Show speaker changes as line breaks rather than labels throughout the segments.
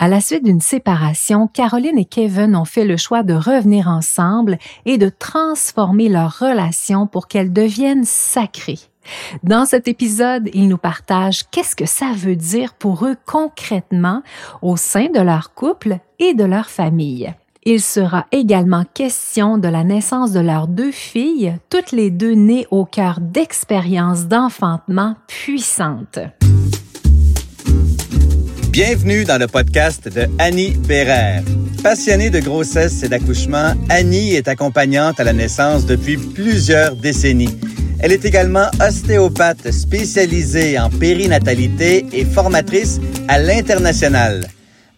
À la suite d'une séparation, Caroline et Kevin ont fait le choix de revenir ensemble et de transformer leur relation pour qu'elle devienne sacrée. Dans cet épisode, ils nous partagent qu'est-ce que ça veut dire pour eux concrètement au sein de leur couple et de leur famille. Il sera également question de la naissance de leurs deux filles, toutes les deux nées au cœur d'expériences d'enfantement puissantes.
Bienvenue dans le podcast de Annie Bérère. Passionnée de grossesse et d'accouchement, Annie est accompagnante à la naissance depuis plusieurs décennies. Elle est également ostéopathe spécialisée en périnatalité et formatrice à l'international.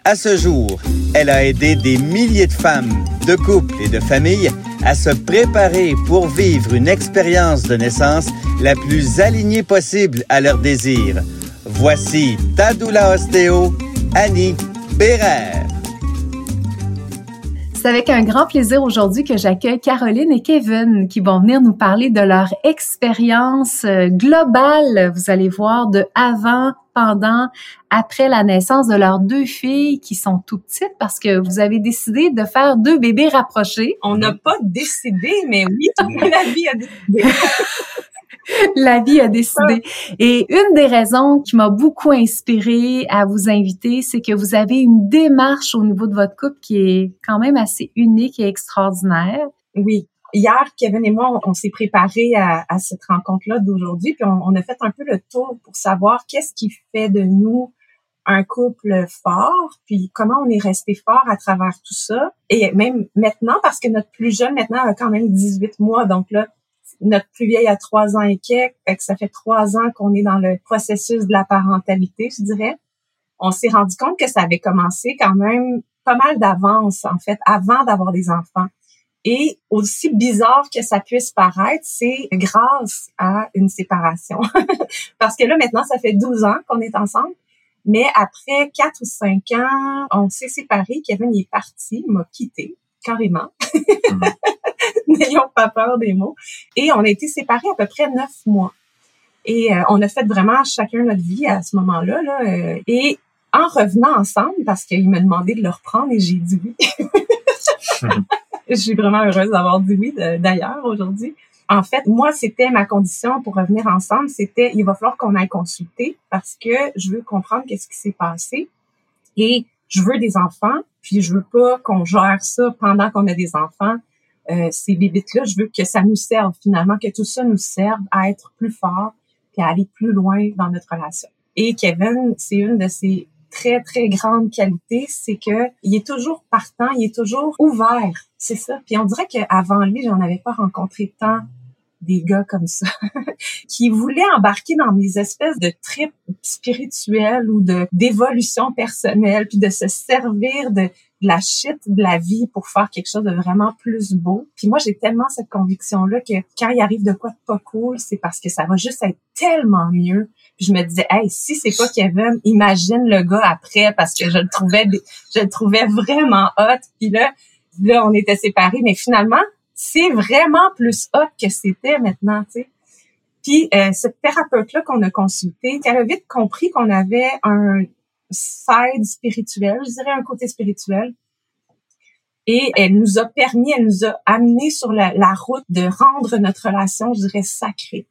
À ce jour, elle a aidé des milliers de femmes, de couples et de familles à se préparer pour vivre une expérience de naissance la plus alignée possible à leurs désirs. Voici Tadoula Ostéo, Annie Bérère.
C'est avec un grand plaisir aujourd'hui que j'accueille Caroline et Kevin qui vont venir nous parler de leur expérience euh, globale, vous allez voir, de avant, pendant, après la naissance de leurs deux filles qui sont tout petites parce que vous avez décidé de faire deux bébés rapprochés.
On n'a pas décidé, mais oui, la vie a décidé.
la vie a décidé. Et une des raisons qui m'a beaucoup inspirée à vous inviter, c'est que vous avez une démarche au niveau de votre couple qui est quand même assez unique et extraordinaire.
Oui. Hier, Kevin et moi, on, s'est préparé à, cette rencontre-là d'aujourd'hui, puis on, a fait un peu le tour pour savoir qu'est-ce qui fait de nous un couple fort, puis comment on est resté fort à travers tout ça. Et même maintenant, parce que notre plus jeune maintenant a quand même 18 mois, donc là, notre plus vieille a trois ans et quelques, fait que ça fait trois ans qu'on est dans le processus de la parentalité, je dirais. On s'est rendu compte que ça avait commencé quand même pas mal d'avance, en fait, avant d'avoir des enfants. Et aussi bizarre que ça puisse paraître, c'est grâce à une séparation. Parce que là, maintenant, ça fait 12 ans qu'on est ensemble. Mais après quatre ou cinq ans, on s'est séparés. Kevin est parti, m'a quitté carrément. N'ayons pas peur des mots. Et on a été séparés à peu près neuf mois. Et euh, on a fait vraiment chacun notre vie à ce moment-là. Là, euh, et en revenant ensemble, parce qu'il m'a demandé de le reprendre et j'ai dit oui. Je suis vraiment heureuse d'avoir dit oui d'ailleurs aujourd'hui. En fait, moi, c'était ma condition pour revenir ensemble. C'était, il va falloir qu'on aille consulter parce que je veux comprendre qu'est-ce qui s'est passé. Et je veux des enfants, puis je veux pas qu'on gère ça pendant qu'on a des enfants. Euh, ces bébites-là, je veux que ça nous serve finalement, que tout ça nous serve à être plus fort puis à aller plus loin dans notre relation. Et Kevin, c'est une de ses très, très grandes qualités, c'est que il est toujours partant, il est toujours ouvert. C'est ça. Puis on dirait qu'avant lui, j'en avais pas rencontré tant des gars comme ça qui voulaient embarquer dans mes espèces de trips spirituels ou de d'évolution personnelle puis de se servir de, la shit de la vie pour faire quelque chose de vraiment plus beau. Puis moi j'ai tellement cette conviction là que quand il arrive de quoi de pas cool, c'est parce que ça va juste être tellement mieux. Puis je me disais hey, si c'est pas Kevin, imagine le gars après parce que je le trouvais je le trouvais vraiment hot. Puis là là on était séparés mais finalement c'est vraiment plus hot que c'était maintenant, tu sais. Puis euh, cette thérapeute-là qu'on a consultée, elle a vite compris qu'on avait un side spirituel, je dirais un côté spirituel. Et elle nous a permis, elle nous a amené sur la, la route de rendre notre relation, je dirais, sacrée.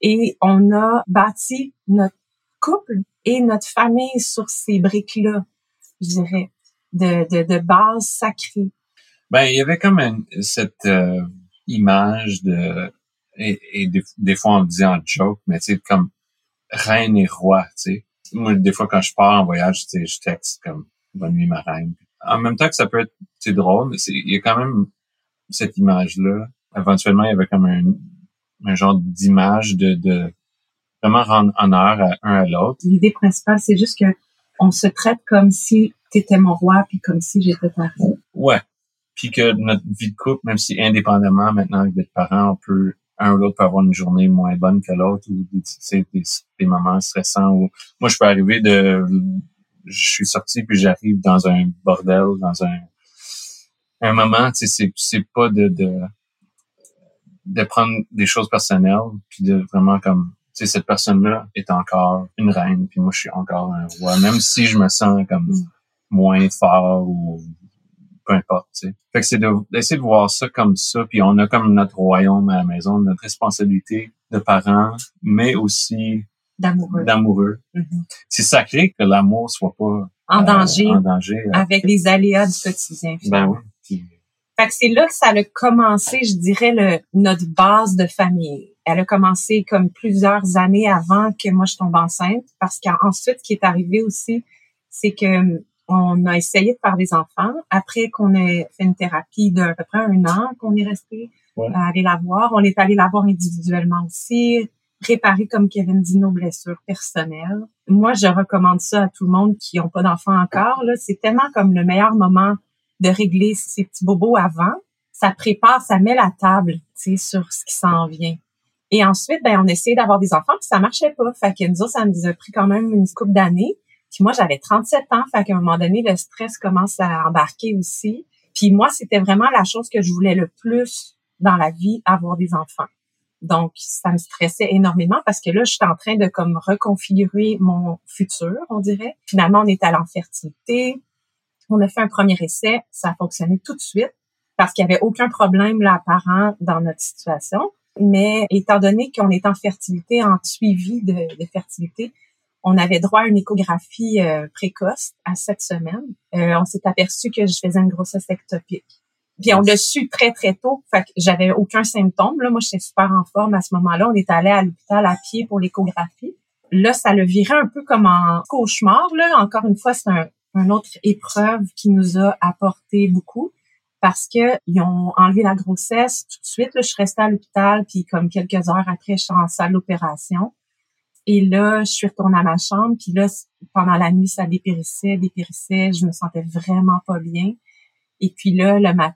Et on a bâti notre couple et notre famille sur ces briques-là, je dirais, de, de, de base sacrée.
Ben, il y avait comme cette euh, image de et, et des, fois on le dit en joke, mais tu sais comme reine et roi, tu sais. Moi, des fois quand je pars en voyage, tu sais, je texte comme bonne nuit ma reine. En même temps que ça peut être c'est drôle, mais il y a quand même cette image là. Éventuellement, il y avait comme un, un genre d'image de, de vraiment rendre honneur à un à l'autre.
L'idée principale, c'est juste que on se traite comme si tu étais mon roi puis comme si j'étais ta reine.
Ouais, puis que notre vie de couple, même si indépendamment maintenant avec des parents, on peut un ou l'autre peut avoir une journée moins bonne que l'autre ou des, des, des, moments stressants où moi je peux arriver de je suis sorti puis j'arrive dans un bordel, dans un un moment, tu sais, c'est c'est pas de, de de prendre des choses personnelles puis de vraiment comme tu sais cette personne là est encore une reine puis moi je suis encore un roi même si je me sens comme moins fort ou peu importe. Fait que c'est d'essayer de, voir ça comme ça, puis on a comme notre royaume à la maison, notre responsabilité de parents, mais aussi
d'amoureux.
d'amoureux. Mm-hmm. C'est sacré que l'amour soit pas
en danger,
en danger
euh. avec les aléas du quotidien.
Ben oui.
Fait que c'est là que ça a commencé, je dirais, le, notre base de famille. Elle a commencé comme plusieurs années avant que moi je tombe enceinte, parce qu'ensuite, ce qui est arrivé aussi, c'est que on a essayé de faire des enfants. Après qu'on ait fait une thérapie d'à peu près un an, qu'on est resté à aller la voir, on est allé la voir individuellement aussi, réparer, comme Kevin dit, nos blessures personnelles. Moi, je recommande ça à tout le monde qui n'ont pas d'enfants encore. Là, c'est tellement comme le meilleur moment de régler ces petits bobos avant. Ça prépare, ça met la table, tu sais, sur ce qui s'en vient. Et ensuite, ben, on essayé d'avoir des enfants, puis ça marchait pas. Fait que nous ça nous a pris quand même une couple d'années. Puis moi, j'avais 37 ans, fait qu'à un moment donné, le stress commence à embarquer aussi. Puis moi, c'était vraiment la chose que je voulais le plus dans la vie, avoir des enfants. Donc, ça me stressait énormément parce que là, je suis en train de comme reconfigurer mon futur, on dirait. Finalement, on est allé en fertilité. On a fait un premier essai. Ça a fonctionné tout de suite parce qu'il y avait aucun problème là apparent dans notre situation. Mais étant donné qu'on est en fertilité, en suivi de, fertilité, on avait droit à une échographie euh, précoce à sept semaines. Euh, on s'est aperçu que je faisais une grossesse ectopique. Puis on l'a su très, très tôt. Fait que j'avais aucun symptôme. Là, moi, j'étais super en forme à ce moment-là. On est allé à l'hôpital à pied pour l'échographie. Là, ça le virait un peu comme en cauchemar. Là. Encore une fois, c'est un, une autre épreuve qui nous a apporté beaucoup parce que ils ont enlevé la grossesse tout de suite. Je suis restée à l'hôpital, puis comme quelques heures après, je suis en salle d'opération. Et là, je suis retournée à ma chambre, puis là, pendant la nuit, ça dépérissait, dépérissait. Je me sentais vraiment pas bien. Et puis là, le matin,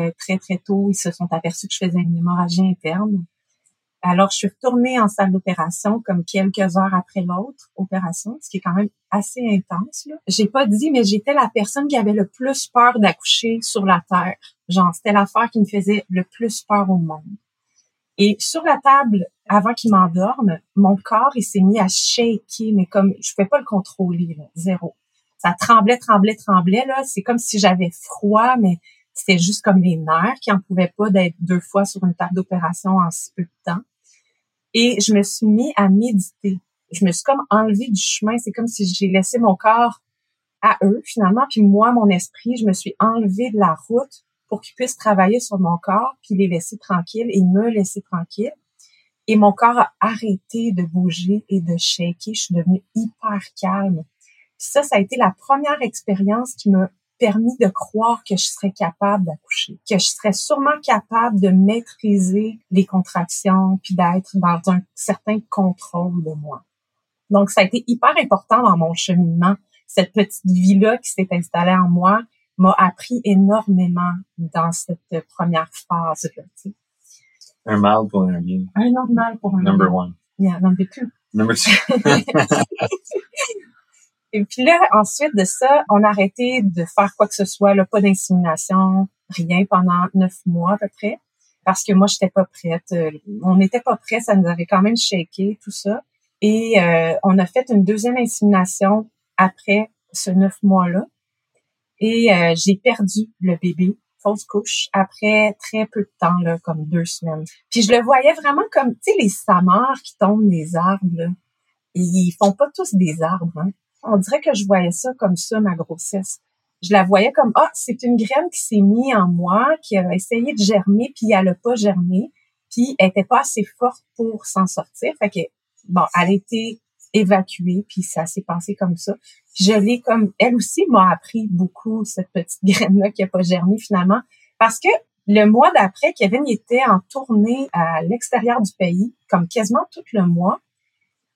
euh, très, très tôt, ils se sont aperçus que je faisais une hémorragie interne. Alors, je suis retournée en salle d'opération comme quelques heures après l'autre opération, ce qui est quand même assez intense. Là. J'ai pas dit, mais j'étais la personne qui avait le plus peur d'accoucher sur la terre. Genre, c'était l'affaire qui me faisait le plus peur au monde. Et sur la table, avant qu'il m'endorme, mon corps, il s'est mis à shaker, mais comme je pouvais pas le contrôler, là, zéro ça tremblait, tremblait, tremblait. Là, c'est comme si j'avais froid, mais c'était juste comme les nerfs qui en pouvaient pas d'être deux fois sur une table d'opération en si peu de temps. Et je me suis mis à méditer. Je me suis comme enlevée du chemin. C'est comme si j'ai laissé mon corps à eux finalement, puis moi, mon esprit, je me suis enlevée de la route pour qu'ils puissent travailler sur mon corps, puis les laisser tranquilles et me laisser tranquille. Et mon corps a arrêté de bouger et de shaker. Je suis devenue hyper calme ça, ça a été la première expérience qui m'a permis de croire que je serais capable d'accoucher, que je serais sûrement capable de maîtriser les contractions, puis d'être dans un certain contrôle de moi. Donc, ça a été hyper important dans mon cheminement. Cette petite vie-là qui s'est installée en moi m'a appris énormément dans cette première phase-là.
Un mal pour un bien.
Un normal pour un
Number one.
Yeah, number two.
Number two.
Et puis là, ensuite de ça, on a arrêté de faire quoi que ce soit, là, pas d'insémination, rien pendant neuf mois à peu près, parce que moi, j'étais pas prête. Euh, on n'était pas prêt, ça nous avait quand même shaké, tout ça. Et euh, on a fait une deuxième insémination après ce neuf mois-là. Et euh, j'ai perdu le bébé, fausse couche, après très peu de temps, là, comme deux semaines. Puis je le voyais vraiment comme, tu sais, les samars qui tombent des arbres, là. Ils font pas tous des arbres, hein on dirait que je voyais ça comme ça, ma grossesse. Je la voyais comme, ah, c'est une graine qui s'est mise en moi, qui a essayé de germer, puis elle n'a pas germé, puis elle était pas assez forte pour s'en sortir. Fait que, bon, elle a été évacuée, puis ça s'est passé comme ça. Je l'ai comme, elle aussi m'a appris beaucoup, cette petite graine-là qui a pas germé finalement, parce que le mois d'après, Kevin était en tournée à l'extérieur du pays, comme quasiment tout le mois.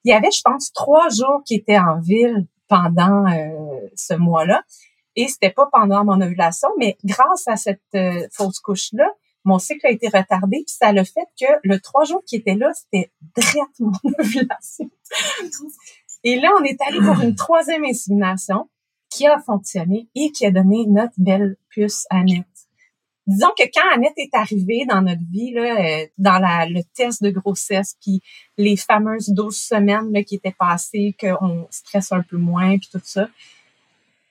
Il y avait, je pense, trois jours qu'il était en ville pendant euh, ce mois-là. Et c'était pas pendant mon ovulation, mais grâce à cette euh, fausse couche-là, mon cycle a été retardé, puis ça a le fait que le trois jours qui était là, c'était direct mon ovulation. Et là, on est allé pour une troisième insémination qui a fonctionné et qui a donné notre belle puce Annette disons que quand Annette est arrivée dans notre vie, là, euh, dans la, le test de grossesse, puis les fameuses 12 semaines là, qui étaient passées, qu'on stresse un peu moins, puis tout ça,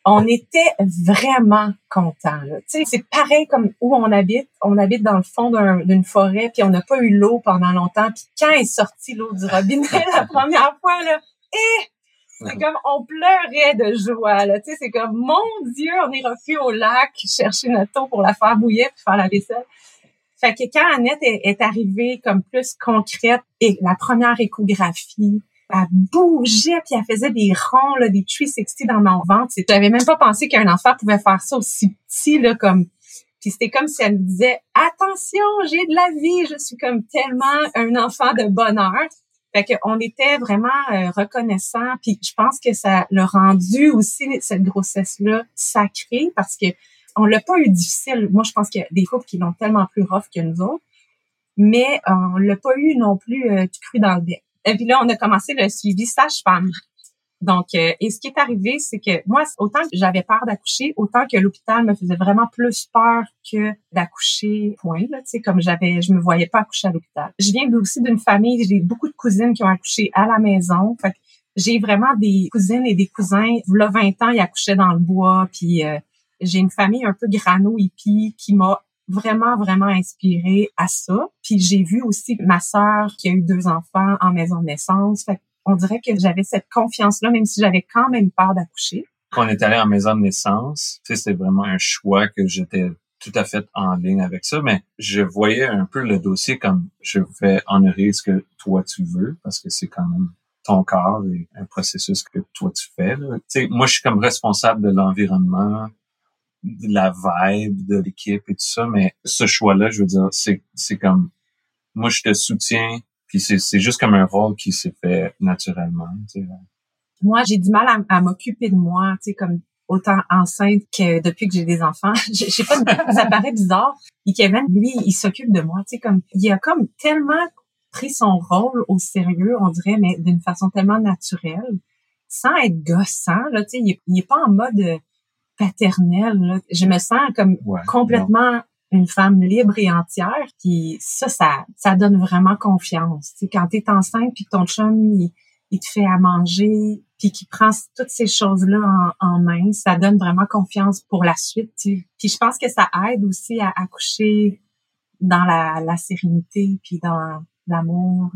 on était vraiment contents. C'est pareil comme où on habite. On habite dans le fond d'une forêt, puis on n'a pas eu l'eau pendant longtemps. Puis quand est sortie l'eau du robinet la première fois, là, et c'est comme on pleurait de joie. Là. C'est comme mon Dieu, on est refus au lac chercher notre eau pour la faire bouillir puis faire la vaisselle. Fait que quand Annette est, arrivée comme plus concrète et la première échographie, elle bougeait puis elle faisait des ronds, là, des 360 dans mon ventre. Tu n'avais même pas pensé qu'un enfant pouvait faire ça aussi petit, là, comme. Puis c'était comme si elle me disait Attention, j'ai de la vie, je suis comme tellement un enfant de bonheur. Fait qu'on était vraiment euh, reconnaissants. Puis je pense que ça l'a rendu aussi cette grossesse-là sacrée parce que on l'a pas eu difficile. Moi, je pense qu'il y a des couples qui l'ont tellement plus rough que nous autres, mais on l'a pas eu non plus euh, cru dans le bec. Et puis là, on a commencé le suivi sage-femme. Donc, euh, et ce qui est arrivé, c'est que moi, autant que j'avais peur d'accoucher, autant que l'hôpital me faisait vraiment plus peur que d'accoucher, point. Là, tu sais, comme j'avais, je me voyais pas accoucher à l'hôpital. Je viens aussi d'une famille, j'ai beaucoup de cousines qui ont accouché à la maison. Fait j'ai vraiment des cousines et des cousins. Là, 20 ans, ils accouchaient dans le bois. Puis euh, j'ai une famille un peu grano hippie qui m'a vraiment, vraiment inspirée à ça. Puis j'ai vu aussi ma sœur qui a eu deux enfants en maison de naissance. Fait on dirait que j'avais cette confiance-là, même si j'avais quand même peur d'accoucher.
Quand on est allé en maison de naissance, tu c'était vraiment un choix que j'étais tout à fait en ligne avec ça, mais je voyais un peu le dossier comme je fais honorer ce que toi tu veux, parce que c'est quand même ton corps et un processus que toi tu fais. Sais, moi, je suis comme responsable de l'environnement, de la vibe de l'équipe et tout ça, mais ce choix-là, je veux dire, c'est, c'est comme, moi, je te soutiens, puis c'est juste comme un rôle qui s'est fait naturellement.
Moi, j'ai du mal à, m'occuper de moi, tu sais, comme autant enceinte que depuis que j'ai des enfants. Je, sais pas, ça paraît bizarre. Et Kevin, lui, il s'occupe de moi, tu sais, comme il a comme tellement pris son rôle au sérieux, on dirait, mais d'une façon tellement naturelle, sans être gossant, là, tu sais, il, il est pas en mode paternelle. Là. Je me sens comme complètement une femme libre et entière. Puis ça, ça, ça donne vraiment confiance. Tu quand tu es enceinte, puis que ton chum, il, te fait à manger, puis qu'il prend toutes ces choses-là en, main, ça donne vraiment confiance pour la suite. Puis je pense que ça aide aussi à accoucher dans la, la sérénité, puis dans l'amour.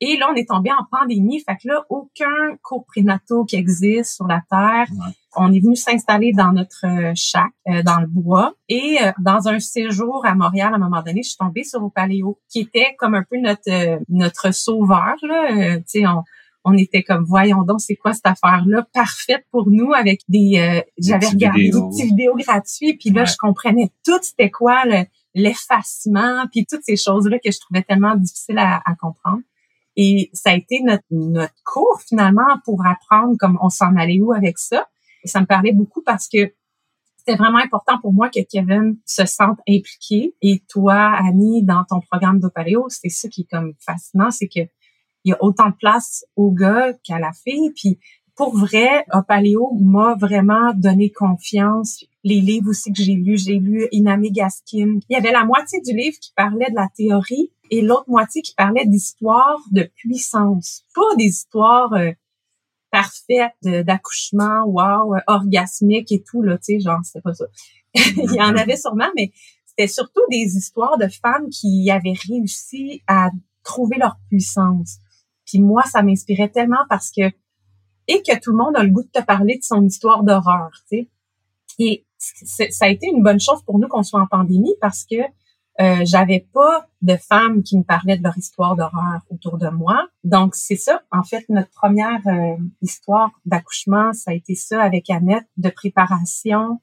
Et là, on est tombé en pandémie. Fait que là, aucun cours prénataux qui existe sur la Terre. On est venu s'installer dans notre euh, chac, euh, dans le bois. Et euh, dans un séjour à Montréal, à un moment donné, je suis tombée sur au Paléo, qui était comme un peu notre notre sauveur. Là. tu sais, on, on était comme, voyons donc, c'est quoi cette affaire-là? Parfaite pour nous avec des... J'avais regardé des petites vidéos gratuites. Puis là, je comprenais tout c'était quoi l'effacement, puis toutes ces choses-là que je trouvais tellement difficiles à comprendre. Et ça a été notre, notre cours finalement pour apprendre comme on s'en allait où avec ça. Et ça me parlait beaucoup parce que c'était vraiment important pour moi que Kevin se sente impliqué. Et toi, Annie, dans ton programme d'Opaléo, c'est ça qui est comme fascinant, c'est que il y a autant de place aux gars qu'à la fille. Puis pour vrai, Opaléo m'a vraiment donné confiance. Les livres aussi que j'ai lus, j'ai lu Inami Gaskin. Il y avait la moitié du livre qui parlait de la théorie et l'autre moitié qui parlait d'histoires de puissance. Pas des histoires euh, parfaites d'accouchement, wow, euh, orgasmique et tout, là, tu sais, genre, c'était pas ça. Il y en avait sûrement, mais c'était surtout des histoires de femmes qui avaient réussi à trouver leur puissance. Puis moi, ça m'inspirait tellement parce que et que tout le monde a le goût de te parler de son histoire d'horreur, tu sais. Et ça a été une bonne chose pour nous qu'on soit en pandémie parce que euh, j'avais pas de femmes qui me parlaient de leur histoire d'horreur autour de moi. Donc c'est ça, en fait, notre première euh, histoire d'accouchement, ça a été ça avec Annette, de préparation,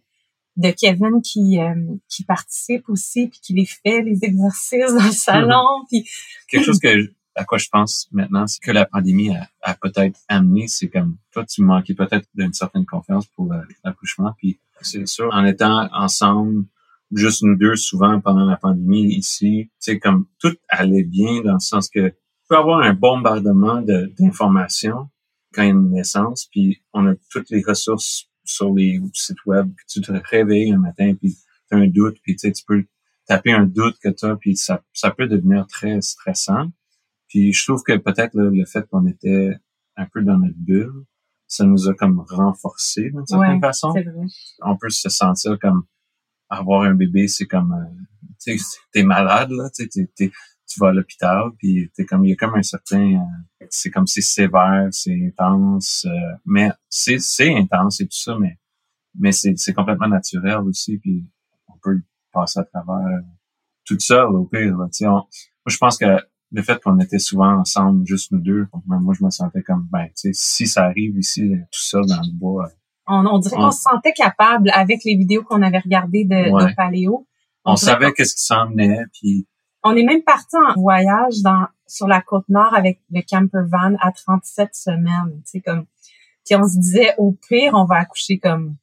de Kevin qui euh, qui participe aussi puis qui les fait les exercices dans le salon puis
quelque chose que à quoi je pense maintenant, c'est que la pandémie a, peut-être amené, c'est comme toi, tu manquais peut-être d'une certaine confiance pour euh, l'accouchement. Puis c'est sûr, en étant ensemble, juste nous deux, souvent pendant la pandémie ici, c'est comme tout allait bien dans le sens que tu peux avoir un bombardement d'informations quand il y a une naissance, puis on a toutes les ressources sur les sites web, que tu te réveilles un matin, puis tu as un doute, puis tu peux taper un doute que tu as, puis ça, ça peut devenir très stressant. Puis je trouve que peut-être le fait qu'on était un peu dans notre bulle, ça nous a comme renforcé d'une certaine façon.
Vrai.
On peut se sentir comme avoir un bébé, c'est comme tu sais, t'es malade là, tu tu vas à l'hôpital, puis t'es comme il y a comme un certain, euh, c'est comme c'est sévère, c'est intense, euh, mais c'est c'est intense et tout ça, mais mais c'est c'est complètement naturel aussi, puis on peut passer à travers euh, tout ça au pire. Là, moi, je pense que le fait qu'on était souvent ensemble, juste nous deux, moi je me sentais comme ben, tu sais, si ça arrive ici, tout ça dans le bois.
On, on dirait qu'on se sentait capable avec les vidéos qu'on avait regardées de, de Paléo.
On, savait qu'est-ce qui s'en venait, puis
on est même parti en voyage dans sur la côte nord avec le camper van à 37 semaines, tu sais comme puis on se disait au pire on va accoucher comme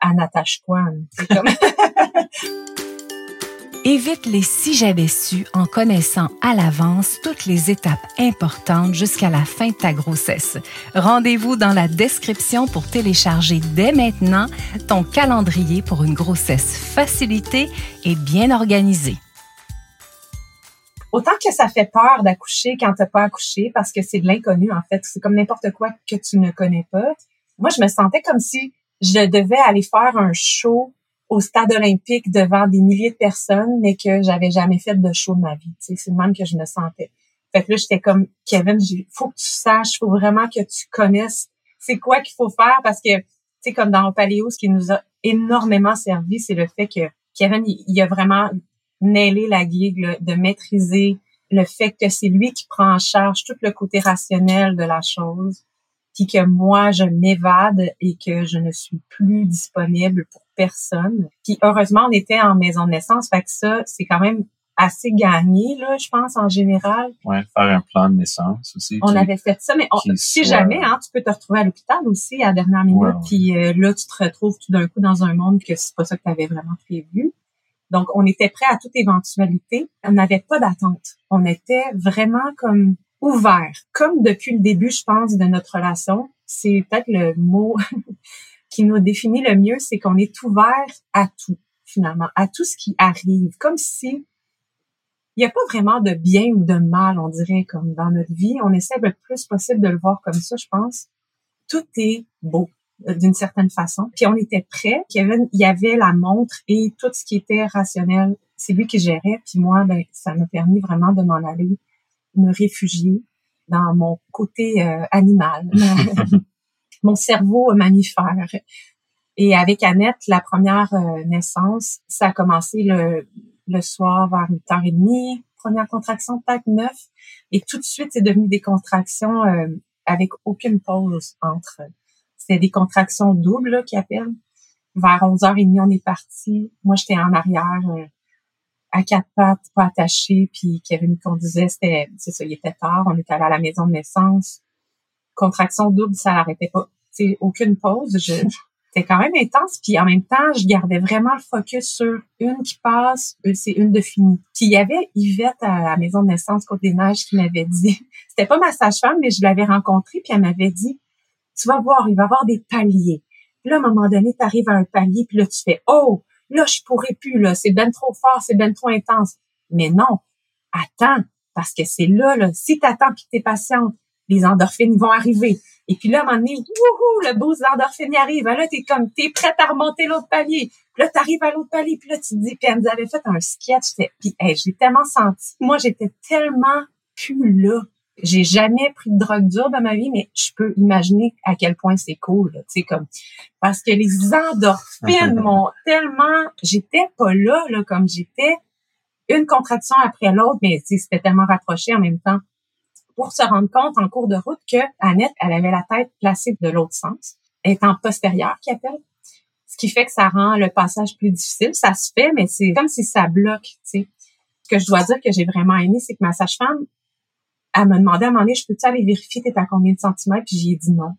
à Natashquan, comme
Évite les si j'avais su en connaissant à l'avance toutes les étapes importantes jusqu'à la fin de ta grossesse. Rendez-vous dans la description pour télécharger dès maintenant ton calendrier pour une grossesse facilitée et bien organisée
autant que ça fait peur d'accoucher quand t'as pas accouché parce que c'est de l'inconnu en fait, c'est comme n'importe quoi que tu ne connais pas. Moi, je me sentais comme si je devais aller faire un show au stade olympique devant des milliers de personnes, mais que j'avais jamais fait de show de ma vie. C'est le même que je me sentais. Fait que là, j'étais comme Kevin, faut que tu saches, faut vraiment que tu connaisses c'est quoi qu'il faut faire parce que tu sais comme dans Paléo, ce qui nous a énormément servi, c'est le fait que Kevin, il, a vraiment nailer la gigue, de maîtriser le fait que c'est lui qui prend en charge tout le côté rationnel de la chose, puis que moi, je m'évade et que je ne suis plus disponible pour personne. Puis heureusement, on était en maison de naissance, fait que ça, c'est quand même assez gagné, là, je pense, en général.
Ouais, faire un plan de naissance aussi.
On avait fait ça, mais si jamais, hein, tu peux te retrouver à l'hôpital aussi à la dernière minute, puis euh, là, tu te retrouves tout d'un coup dans un monde que c'est pas ça que tu avais vraiment prévu. Donc, on était prêt à toute éventualité. On n'avait pas d'attente. On était vraiment comme ouvert. Comme depuis le début, je pense, de notre relation, c'est peut-être le mot qui nous définit le mieux, c'est qu'on est ouvert à tout, finalement, à tout ce qui arrive. Comme si il n'y a pas vraiment de bien ou de mal, on dirait, comme dans notre vie. On essaie le plus possible de le voir comme ça, je pense. Tout est beau. Euh, d'une certaine façon. Puis on était prêts. Kevin, il y avait la montre et tout ce qui était rationnel, c'est lui qui gérait. Puis moi, ben, ça m'a permis vraiment de m'en aller me réfugier dans mon côté euh, animal, mon cerveau mammifère. Et avec Annette, la première euh, naissance, ça a commencé le, soir vers 8h30, première contraction peut-être 9. Et tout de suite, c'est devenu des contractions avec aucune pause entre c'était des contractions doubles qui appellent. Vers 11h30, on est parti. Moi, j'étais en arrière, euh, à quatre pattes, pas attachée. Puis Kevin conduisait, c'était, c'est ça, il était tard. On était allé à la maison de naissance. Contraction double, ça n'arrêtait pas. C'est aucune pause. C'était quand même intense. Puis en même temps, je gardais vraiment le focus sur une qui passe, c'est une de finie. Puis il y avait Yvette à la maison de naissance Côte des Neiges qui m'avait dit, c'était pas ma sage-femme, mais je l'avais rencontrée, puis elle m'avait dit, tu vas voir, il va y avoir des paliers. Puis là, à un moment donné, tu arrives à un palier, puis là, tu fais, oh, là, je pourrais plus, là, c'est ben trop fort, c'est ben trop intense. Mais non, attends, parce que c'est là, là, si tu attends puis que tu es patiente, les endorphines vont arriver. Et puis là, à un moment donné, wouhou, le boost d'endorphines arrive. Là, t'es comme, t'es prête à remonter l'autre palier. Puis là, t'arrives à l'autre palier, puis là, tu te dis, puis elle nous avait fait un sketch, puis hey, j'ai tellement senti, moi, j'étais tellement plus là. J'ai jamais pris de drogue dure dans ma vie, mais je peux imaginer à quel point c'est cool, tu comme parce que les endorphines m'ont tellement, j'étais pas là là comme j'étais une contraction après l'autre, mais c'était tellement rapproché en même temps pour se rendre compte en cours de route que Annette, elle avait la tête placée de l'autre sens, étant postérieure qui appelle, ce qui fait que ça rend le passage plus difficile. Ça se fait, mais c'est comme si ça bloque, tu sais. Ce que je dois dire que j'ai vraiment aimé, c'est que ma sage-femme, elle m'a demandé à un moment donné, je peux-tu aller vérifier t'es à combien de centimètres? Puis j'ai dit non.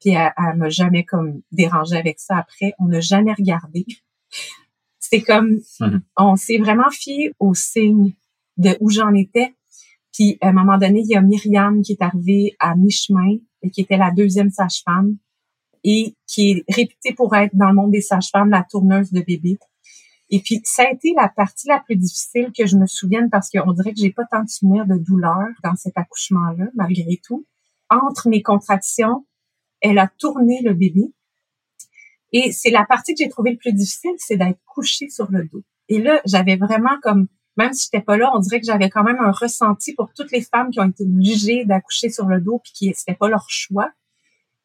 Puis elle, elle m'a jamais comme dérangé avec ça après. On n'a jamais regardé. C'est comme, mhm. on s'est vraiment fié aux signes de où j'en étais. Puis à un moment donné, il y a Myriam qui est arrivée à mi-chemin et qui était la deuxième sage-femme et qui est réputée pour être dans le monde des sages-femmes la tourneuse de bébé. Et puis, ça a été la partie la plus difficile que je me souvienne parce qu'on dirait que j'ai pas tant de souvenirs de douleur dans cet accouchement-là, malgré tout. Entre mes contractions, elle a tourné le bébé. Et c'est la partie que j'ai trouvée le plus difficile, c'est d'être couchée sur le dos. Et là, j'avais vraiment comme, même si j'étais pas là, on dirait que j'avais quand même un ressenti pour toutes les femmes qui ont été obligées d'accoucher sur le dos puis qui c'était pas leur choix.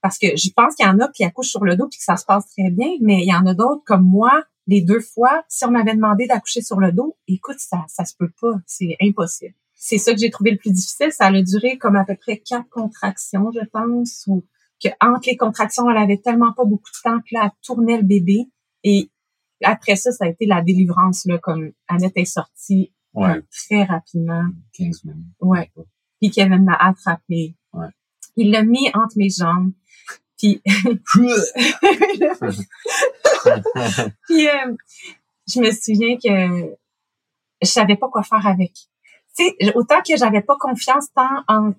Parce que je pense qu'il y en a qui accouchent sur le dos puis que ça se passe très bien, mais il y en a d'autres comme moi, les deux fois, si on m'avait demandé d'accoucher sur le dos, écoute, ça, ça se peut pas, c'est impossible. C'est ça que j'ai trouvé le plus difficile. Ça a duré comme à peu près quatre contractions, je pense, ou que entre les contractions, elle avait tellement pas beaucoup de temps que là, elle tournait le bébé. Et après ça, ça a été la délivrance, là, comme Annette est sortie très rapidement.
15 minutes.
Ouais. Puis Kevin m'a attrapé.
Ouais.
Il l'a mis entre mes jambes. Puis, puis euh, je me souviens que je savais pas quoi faire avec. Tu sais, autant que j'avais pas confiance tant en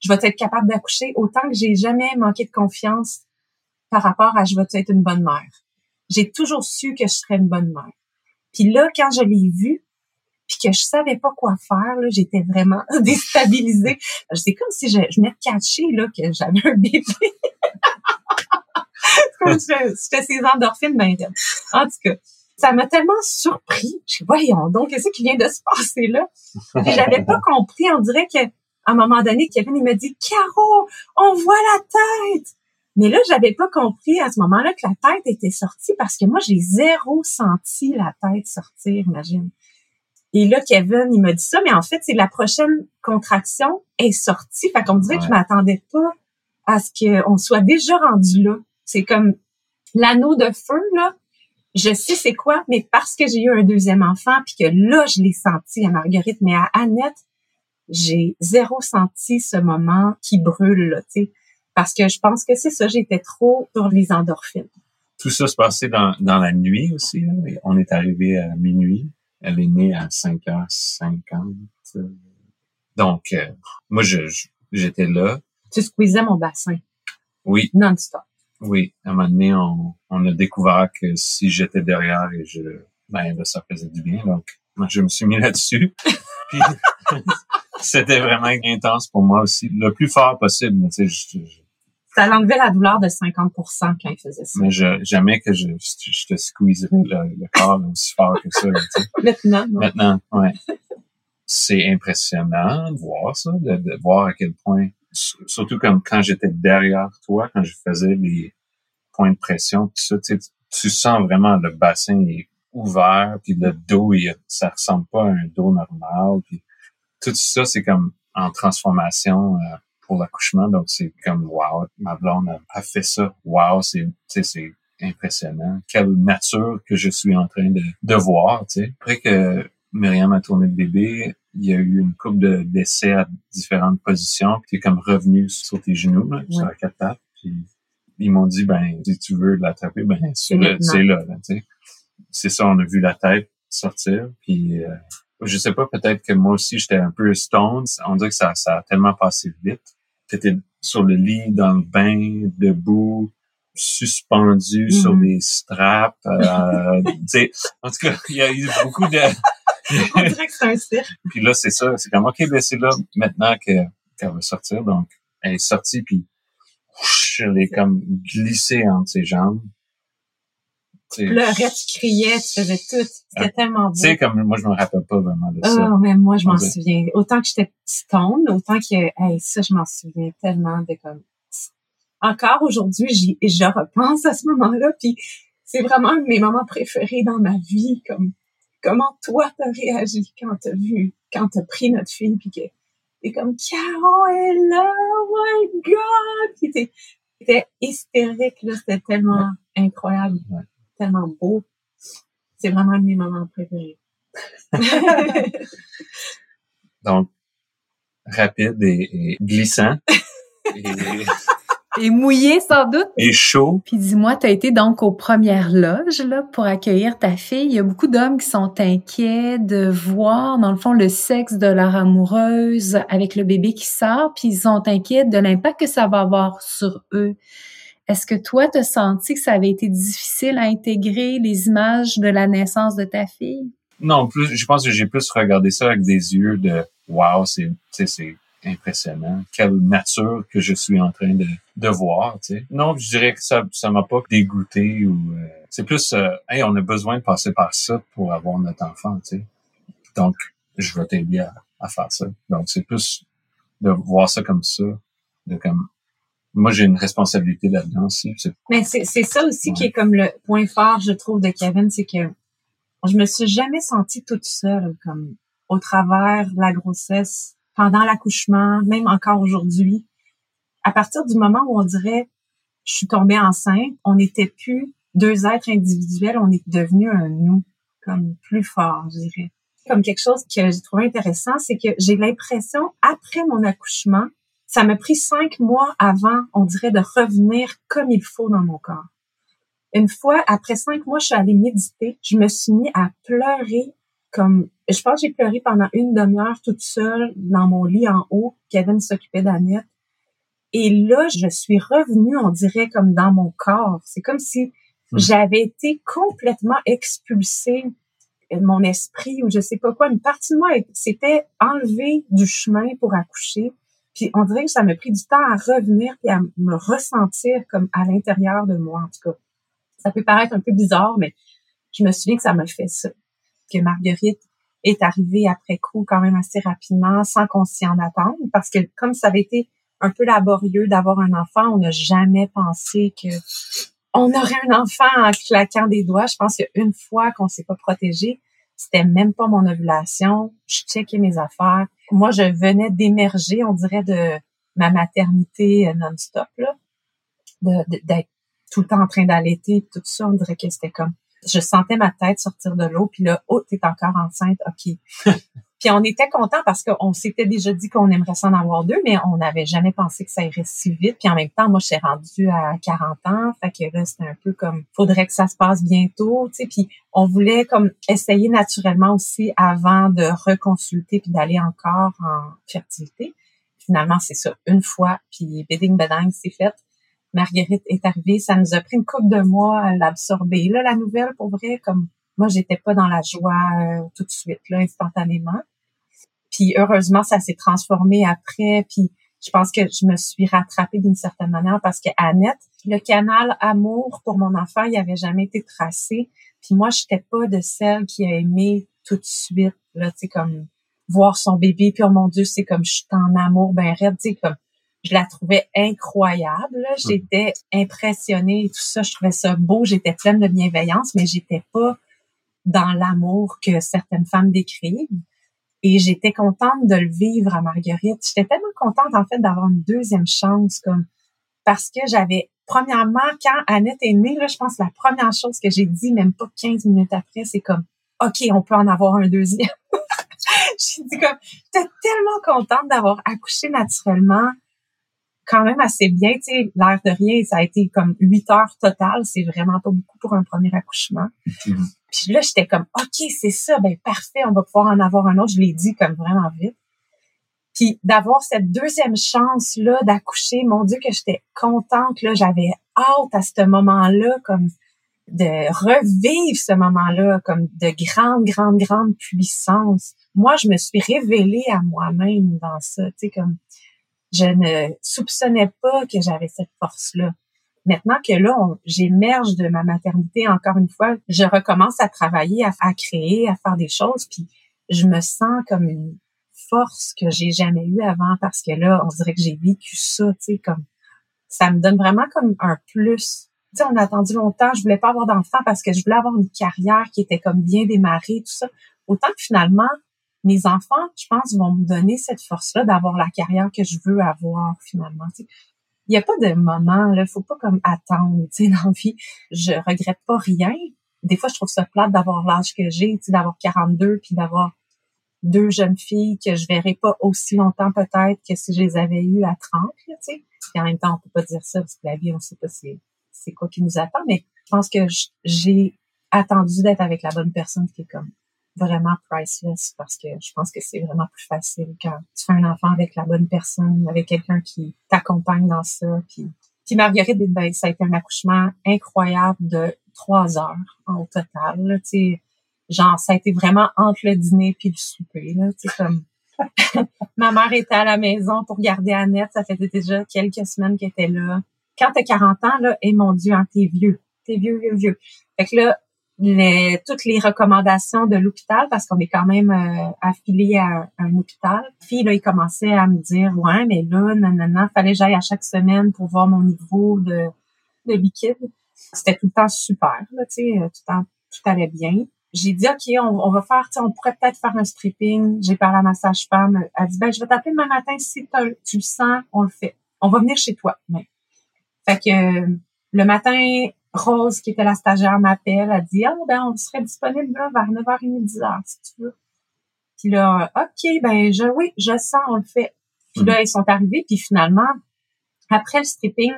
je vais être capable d'accoucher, autant que j'ai jamais manqué de confiance par rapport à je vais être une bonne mère. J'ai toujours su que je serais une bonne mère. Puis là, quand je l'ai vu, puis que je savais pas quoi faire, j'étais vraiment déstabilisée. C'est comme si je, de catcher là, que j'avais un bébé. c'était ces endorphines, ben, en tout cas, ça m'a tellement surpris. Je voyons donc, qu'est-ce qui vient de se passer là? Puis j'avais pas compris. On dirait que à un moment donné, Kevin, il m'a dit, Caro, on voit la tête. Mais là, j'avais pas compris à ce moment-là que la tête était sortie parce que moi, j'ai zéro senti la tête sortir, imagine. Et là, Kevin, il m'a dit ça, mais en fait, c'est la prochaine contraction est sortie. Fait qu'on dirait que je m'attendais pas à ce qu'on soit déjà rendu là. C'est comme l'anneau de feu, là. Je sais c'est quoi, mais parce que j'ai eu un deuxième enfant, puis que là, je l'ai senti à Marguerite, mais à Annette, j'ai zéro senti ce moment qui brûle, tu sais. Parce que je pense que c'est ça, j'étais trop sur les endorphines.
Tout ça se passait dans, dans la nuit aussi. On est arrivé à minuit. Elle est née à 5h50. Donc, euh, moi, je, j'étais là.
Tu squeezais mon bassin?
Oui.
Non-stop.
Oui. À un moment donné, on, on a découvert que si j'étais derrière et je, ben, là, ça faisait du bien. Donc, moi, je me suis mis là-dessus. Puis, c'était vraiment intense pour moi aussi. Le plus fort possible. Tu sais,
ça l'enlevait la douleur de 50% quand il faisait ça.
Mais je, jamais que je, je te squeeze le, corps aussi fort que ça.
Maintenant, non.
Maintenant, ouais. C'est impressionnant de voir ça, de, voir à quel point, surtout comme quand j'étais derrière toi, quand je faisais les points de pression, tout ça, tu, tu sens vraiment le bassin est ouvert, puis le dos, il, ça ressemble pas à un dos normal, puis tout ça, c'est comme en transformation. Euh, pour l'accouchement. Donc, c'est comme, wow, ma blonde a, fait ça. Wow, c'est, c'est impressionnant. Quelle nature que je suis en train de, de voir, tu sais. Après que Myriam a tourné le bébé, il y a eu une coupe de d'essais à différentes positions. Puis, tu es comme revenu sur tes genoux, là, sur la quatre pattes. Puis, ils m'ont dit, ben, si tu veux l'attraper, ben, c'est là, là, tu sais. C'est ça, on a vu la tête sortir. Puis, euh, je sais pas, peut-être que moi aussi, j'étais un peu stoned. On dirait que ça, ça a tellement passé vite t'étais sur le lit, dans le bain, debout, suspendu sur mhm. des straps. Euh, en tout cas, il y a eu beaucoup de...
On dirait que c'est un cirque.
Puis là, c'est ça. C'est comme, OK, ben c'est là maintenant qu'elle va sortir. Donc, elle est sortie, puis elle est comme glissée entre ses jambes
pleurais, tu criais, tu faisais tout. C'était ah, tellement beau. Tu
sais, comme moi, je me rappelle pas vraiment de ça.
Oh, mais moi, je m'en souviens. Autant que j'étais stone, autant que, hey, ça, je m'en souviens tellement de comme, encore aujourd'hui, j'y, je repense à ce moment-là, puis c'est vraiment un de mes moments préférés dans ma vie, comme, comment toi t'as réagi quand t'as vu, quand t'as pris notre fille, puis que, t'es comme, Caro est là, oh my god! Puis t'es, hystérique, là, c'était tellement incroyable tellement beau. C'est vraiment un de mes moments préférés.
Donc, rapide et, glissant.
Et... mouillé sans doute.
Et chaud.
Puis dis-moi, tu as été donc aux premières loges là, pour accueillir ta fille. Il y a beaucoup d'hommes qui sont inquiets de voir, dans le fond, le sexe de leur amoureuse avec le bébé qui sort, puis ils sont inquiets de l'impact que ça va avoir sur eux. Est-ce que toi, tu as senti que ça avait été difficile à intégrer les images de la naissance de ta fille?
Non, plus, je pense que j'ai plus regardé ça avec des yeux de wow, c'est, c'est impressionnant. Quelle nature que je suis en train de, de voir, tu. Non, je dirais que ça ça m'a pas dégoûté ou euh, c'est plus euh, hey, on a besoin de passer par ça pour avoir notre enfant, tu. Donc je vais t'aider à, à faire ça. Donc c'est plus de voir ça comme ça, de comme moi j'ai une responsabilité là-dedans aussi.
Mais c'est c'est ça aussi qui est comme le point fort je trouve de Kevin, c'est que je me suis jamais sentie toute seule comme au travers de la grossesse pendant l'accouchement, même encore aujourd'hui. À partir du moment où on dirait je suis tombée enceinte, on n'était plus deux êtres individuels, on est devenu un nous, comme plus fort, je dirais. Comme quelque chose que j'ai trouvé intéressant, c'est que j'ai l'impression, après mon accouchement, ça m'a pris cinq mois avant, on dirait, de revenir comme il faut dans mon corps. Une fois, après cinq mois, je suis allée méditer. Je me suis mis à pleurer comme je pense que j'ai pleuré pendant une demi-heure toute seule dans mon lit en haut. Kevin s'occupait d'Annette. Et là, je suis revenue, on dirait, comme dans mon corps. C'est comme si hmm. j'avais été complètement expulsée mon esprit ou je sais pas quoi. Une partie de moi s'était enlevée du chemin pour accoucher. Puis on dirait que ça m'a pris du temps à revenir et à me ressentir comme à l'intérieur de moi, en tout cas. Ça peut paraître un peu bizarre, mais je me souviens que ça m'a fait ça que Marguerite est arrivée après coup quand même assez rapidement sans qu'on s'y en attende parce que comme ça avait été un peu laborieux d'avoir un enfant, on n'a jamais pensé que on aurait un enfant en claquant des doigts. Je pense qu'une fois qu'on s'est pas protégé, c'était même pas mon ovulation. Je checkais mes affaires. Moi, je venais d'émerger, on dirait, de ma maternité non-stop, là. D'être tout le temps en train d'allaiter, tout ça, on dirait que c'était comme je sentais ma tête sortir de l'eau, puis là, oh, t'es encore enceinte, ok. puis on était content parce qu'on s'était déjà dit qu'on aimerait s'en avoir deux, mais on n'avait jamais pensé que ça irait si vite. Puis en même temps, moi, je suis rendue à 40 ans, fait que là, c'était un peu comme, faudrait que ça se passe bientôt, tu sais. Puis on voulait comme essayer naturellement aussi avant de reconsulter puis d'aller encore en fertilité. Finalement, c'est ça, une fois, puis bidding bedang, c'est fait. Marguerite est arrivée, ça nous a pris une couple de mois à l'absorber. Là, la nouvelle, pour vrai, comme moi, j'étais pas dans la joie euh, tout de suite, là, instantanément. Puis heureusement, ça s'est transformé après. Puis je pense que je me suis rattrapée d'une certaine manière parce que Annette, le canal amour pour mon enfant, il avait jamais été tracé. Puis moi, j'étais pas de celle qui a aimé tout de suite, là, tu sais, comme voir son bébé. Puis oh mon Dieu, c'est comme je suis en amour, ben raide, tu sais, comme je la trouvais incroyable. Hum. J'étais impressionnée et tout ça. Je trouvais ça beau. J'étais pleine de bienveillance, mais j'étais pas dans l'amour que certaines femmes décrivent. Et j'étais contente de le vivre à Marguerite. J'étais tellement contente, en fait, d'avoir une deuxième chance, comme, parce que j'avais, premièrement, quand Annette est née, là, je pense la première chose que j'ai dit, même pas 15 minutes après, c'est comme, OK, on peut en avoir un deuxième. j'ai dit comme, j'étais tellement contente d'avoir accouché naturellement, quand même assez bien. Tu sais, l'air de rien, ça a été comme huit heures totales. C'est vraiment pas beaucoup pour un premier accouchement. Mm-hmm. Puis là, j'étais comme, OK, c'est ça, ben parfait, on va pouvoir en avoir un autre. Je l'ai dit comme vraiment vite. Puis d'avoir cette deuxième chance-là d'accoucher, mon Dieu, que j'étais contente. Là, j'avais hâte à ce moment-là, comme de revivre ce moment-là, comme de grande, grande, grande puissance. Moi, je me suis révélée à moi-même dans ça, tu sais, comme je ne soupçonnais pas que j'avais cette force-là. Maintenant que là, j'émerge de ma maternité, encore une fois, je recommence à travailler, à, créer, à faire des choses, puis je me sens comme une force que j'ai jamais eue avant parce que là, on dirait que j'ai vécu ça, tu sais, comme ça me donne vraiment comme un plus. Tu sais, on a attendu longtemps, je voulais pas avoir d'enfant parce que je voulais avoir une carrière qui était comme bien démarrée, tout ça. Autant que finalement, mes enfants, je pense, vont me donner cette force-là d'avoir la carrière que je veux avoir finalement. Il n'y a pas de moment, il faut pas comme attendre, tu sais, dans la vie. Je regrette pas rien. Des fois, je trouve ça plate d'avoir l'âge que j'ai, d'avoir 42 puis d'avoir deux jeunes filles que je verrai pas aussi longtemps peut-être que si je les avais eues à 30, tu sais. en même temps, on peut pas dire ça parce que la vie, on sait pas c'est, c'est quoi qui nous attend, mais je pense que j'ai attendu d'être avec la bonne personne qui est comme vraiment priceless parce que je pense que c'est vraiment plus facile quand tu fais un enfant avec la bonne personne, avec quelqu'un qui t'accompagne dans ça. Puis, puis Marguerite, ben, ça a été un accouchement incroyable de trois heures en total. Là, genre, ça a été vraiment entre le dîner puis le souper. Là, comme Ma mère était à la maison pour garder Annette. Ça faisait déjà quelques semaines qu'elle était là. Quand t'as 40 ans, là, et mon Dieu, hein, t'es vieux. T'es vieux, vieux, vieux. Fait que là, toutes les recommandations de l'hôpital, parce qu'on est quand même euh, affilié à, un hôpital. Puis là, il commençait à me dire, ouais, mais là, nanana, fallait que j'aille à chaque semaine pour voir mon niveau de, de liquide. C'était tout le temps super, tu sais, tout le temps, tout allait bien. J'ai dit, OK, on, va faire, on pourrait peut-être faire un stripping. J'ai parlé à ma sage-femme. Elle dit, ben, je vais t'appeler demain matin. Si tu le sens, on le fait. On va venir chez toi. Mais. Fait que, le matin, Rose, qui était la stagiaire, m'appelle. Elle dit, ah, ben, on serait disponible là, vers 9h30, 10h, si tu veux. Puis là, OK, ben, je, oui, je sens, on le fait. Puis là, mhm. ils sont arrivés. Puis finalement, après le stripping,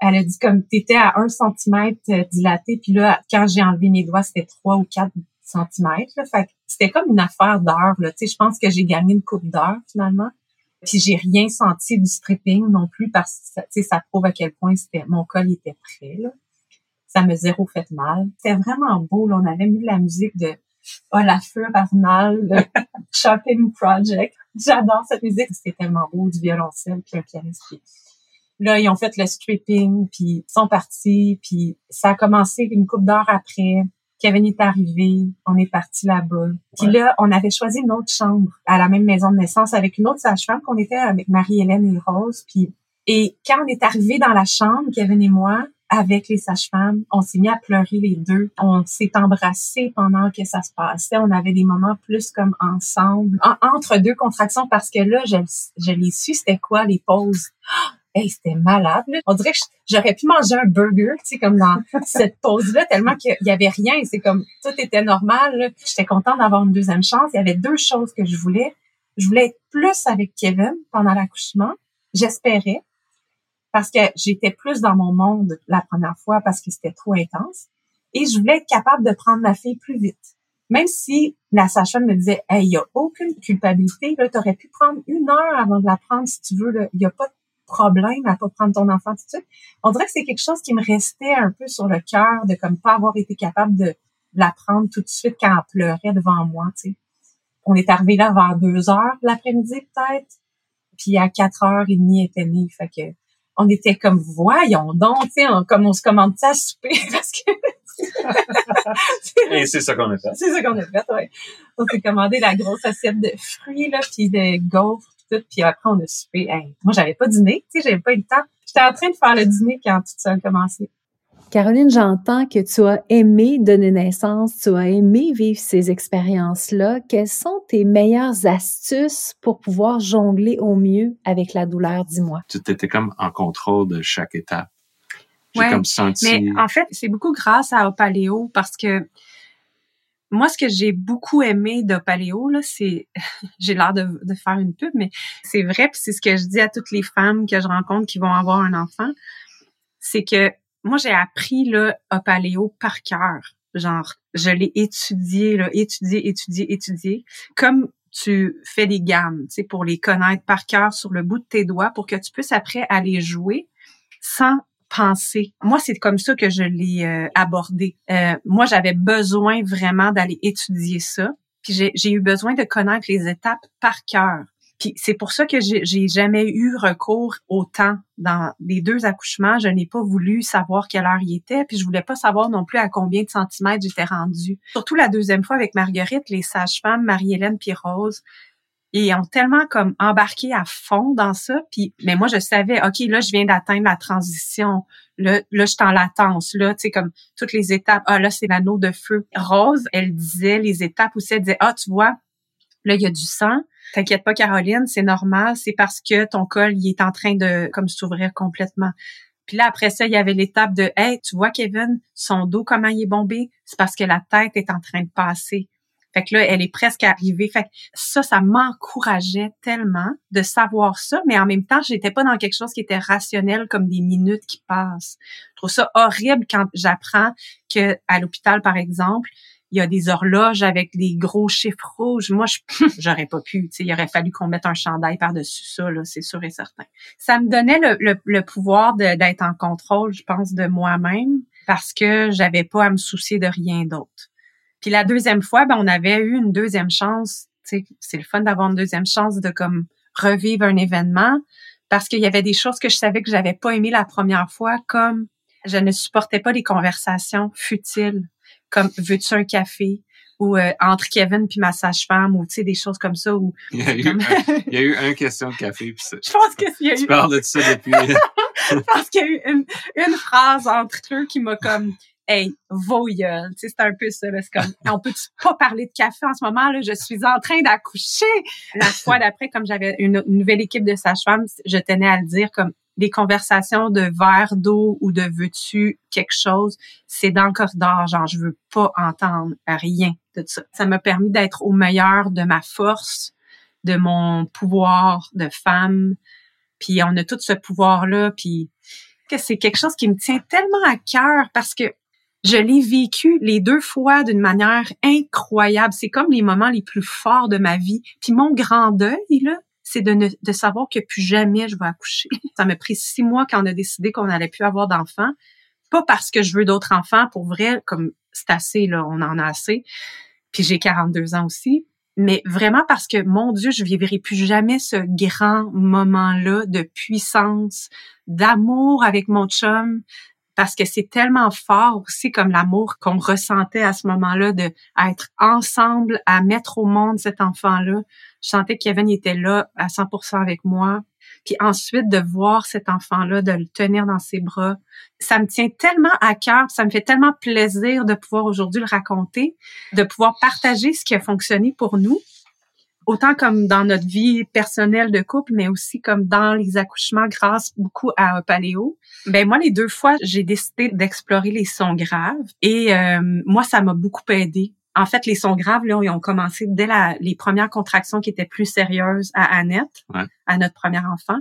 elle a dit comme t'étais à un centimètre euh, dilaté, puis là, quand j'ai enlevé mes doigts, c'était trois ou quatre centimètres. Fait c'était comme une affaire d'heure. Tu sais, je pense que j'ai gagné une coupe d'heure finalement. Puis j'ai rien senti du stripping non plus parce que tu sais, ça prouve à quel point c'était mon col était prêt. Là. Ça me zéro fait mal. C'était vraiment beau. Là. On avait mis de la musique de Oh, la feu Arnal, le Shopping Project. J'adore cette musique. C'était tellement beau, du violoncelle, puis un pianiste. Là, ils ont fait le stripping, puis ils sont partis, puis ça a commencé une couple d'heures après. Kevin est arrivé, on est parti là-bas. Puis là, on avait choisi une autre chambre à la même maison de naissance avec une autre sage-femme qu'on était avec Marie-Hélène et Rose. Puis et quand on est arrivé dans la chambre, Kevin et moi, avec les sages-femmes, on s'est mis à pleurer les deux. On s'est embrassés pendant que ça se passait. On avait des moments plus comme ensemble, entre deux contractions, parce que là, je, je l'ai su, c'était quoi les pauses. Hey, c'était malade. On dirait que j'aurais pu manger un burger, tu sais, comme dans cette pause-là, tellement qu'il y avait rien. C'est comme tout était normal. J'étais contente d'avoir une deuxième chance. Il y avait deux choses que je voulais. Je voulais être plus avec Kevin pendant l'accouchement. J'espérais parce que j'étais plus dans mon monde la première fois parce que c'était trop intense. Et je voulais être capable de prendre ma fille plus vite. Même si la sage me disait, il y a aucune culpabilité, là, t'aurais pu prendre une heure avant de la prendre si tu veux, il y a pas de problème à pas prendre ton enfant tout de suite. On dirait que c'est quelque chose qui me restait un peu sur le cœur de comme pas avoir été capable de la prendre tout de suite quand elle pleurait devant moi, tu sais. On est arrivé là vers deux heures l'après-midi peut-être, puis à quatre heures et demie était née. Fait que on était comme voyons donc, tu sais, comme on se commande ça à souper parce que
et c'est ça qu'on a fait.
C'est ça qu'on a fait, oui. On s'est commandé la grosse assiette de fruits là, puis de gaufres puis après, on a soupé. moi, j'avais pas dîné, tu sais, j'avais pas eu le temps. J'étais en train de faire le dîner quand tout ça a commencé.
Caroline, j'entends que tu as aimé donner naissance, tu as aimé vivre ces expériences-là. Quelles sont tes meilleures astuces pour pouvoir jongler au mieux avec la douleur, dis-moi?
Tu étais comme en contrôle de chaque étape. J'ai comme senti...
Mais en fait, c'est beaucoup grâce à Opaléo parce que moi, ce que j'ai beaucoup aimé de Paléo, là, c'est, j'ai l'air de, de, faire une pub, mais c'est vrai, puis c'est ce que je dis à toutes les femmes que je rencontre qui vont avoir un enfant, c'est que moi, j'ai appris là, à Paléo par cœur. Genre, je l'ai étudié, là, étudié, étudié, étudié, comme tu fais des gammes, tu pour les connaître par cœur sur le bout de tes doigts, pour que tu puisses après aller jouer sans penser. Moi, c'est comme ça que je l'ai euh, abordé. Euh, moi, j'avais besoin vraiment d'aller étudier ça. Puis j'ai eu besoin de connaître les étapes par cœur. C'est pour ça que j'ai jamais eu recours au temps dans les deux accouchements. Je n'ai pas voulu savoir quelle heure il était, puis je voulais pas savoir non plus à combien de centimètres j'étais rendue. Surtout la deuxième fois avec Marguerite, les sages-femmes Marie-Hélène puis Rose, ils ont tellement comme embarqué à fond dans ça. Puis, mais moi, je savais, OK, là, je viens d'atteindre la transition. Là, là, je suis en latence. Là, tu sais, comme toutes les étapes. Ah, là, c'est l'anneau de feu. Rose, elle disait les étapes aussi. Elle disait, ah, tu vois, là, il y a du sang. T'inquiète pas, Caroline, c'est normal. C'est parce que ton col, il est en train de comme s'ouvrir complètement. Puis là, après ça, il y avait l'étape de Hey, tu vois, Kevin, son dos, comment il est bombé? C'est parce que la tête est en train de passer. Fait que là, elle est presque arrivée. Fait que ça, ça m'encourageait tellement de savoir ça, mais en même temps, j'étais pas dans quelque chose qui était rationnel comme des minutes qui passent. Je trouve ça horrible quand j'apprends que à l'hôpital, par exemple, il y a des horloges avec des gros chiffres rouges. Moi, j'aurais pas pu. Il aurait fallu qu'on mette un chandail par-dessus ça, là, c'est sûr et certain. Ça me donnait le, le, le pouvoir d'être en contrôle, je pense, de moi-même parce que j'avais pas à me soucier de rien d'autre. Puis la deuxième fois, ben, on avait eu une deuxième chance
c'est le fun d'avoir une deuxième chance de comme revivre un événement parce qu'il y avait des choses que je savais que j'avais pas aimé la première fois, comme je ne supportais pas les conversations futiles, comme veux-tu un café? Ou euh, entre Kevin puis ma sage-femme ou tu sais des choses comme ça ou
il y a eu, un, il y a eu une question de café puis
je pense que y a
tu parles de ça depuis
je pense qu'il y a eu une, une phrase entre eux qui m'a comme hey, voyeul. Tu sais, c'est un peu ça, là. C'est comme, on peut pas parler de café en ce moment, là? Je suis en train d'accoucher. La fois d'après, comme j'avais une, nouvelle équipe de sages-femmes, je tenais à le dire comme, des conversations de verre d'eau ou de veux-tu quelque chose, c'est dans le corridor, genre, je veux pas entendre rien de ça. Ça m'a permis d'être au meilleur de ma force, de mon pouvoir de femme. Puis on a tout ce pouvoir-là, puis que c'est quelque chose qui me tient tellement à cœur parce que je l'ai vécu les deux fois d'une manière incroyable. C'est comme les moments les plus forts de ma vie. Puis mon grand deuil, là, c'est de, ne, de savoir que plus jamais je vais accoucher. Ça m'a pris six mois quand on a décidé qu'on n'allait plus avoir d'enfants. Pas parce que je veux d'autres enfants, pour vrai, comme c'est assez, là, on en a assez. Puis j'ai 42 ans aussi. Mais vraiment parce que, mon Dieu, je vivrai plus jamais ce grand moment-là de puissance, d'amour avec mon chum, parce que c'est tellement fort aussi comme l'amour qu'on ressentait à ce moment-là de être ensemble à mettre au monde cet enfant-là. Je sentais que Kevin était là à 100% avec moi. Puis ensuite de voir cet enfant-là, de le tenir dans ses bras, ça me tient tellement à cœur, ça me fait tellement plaisir de pouvoir aujourd'hui le raconter, de pouvoir partager ce qui a fonctionné pour nous autant comme dans notre vie personnelle de couple, mais aussi comme dans les accouchements grâce beaucoup à Paléo. Ben moi, les deux fois, j'ai décidé d'explorer les sons graves et euh, moi, ça m'a beaucoup aidé. En fait, les sons graves, là, ils ont commencé dès la, les premières contractions qui étaient plus sérieuses à Annette, à notre premier enfant.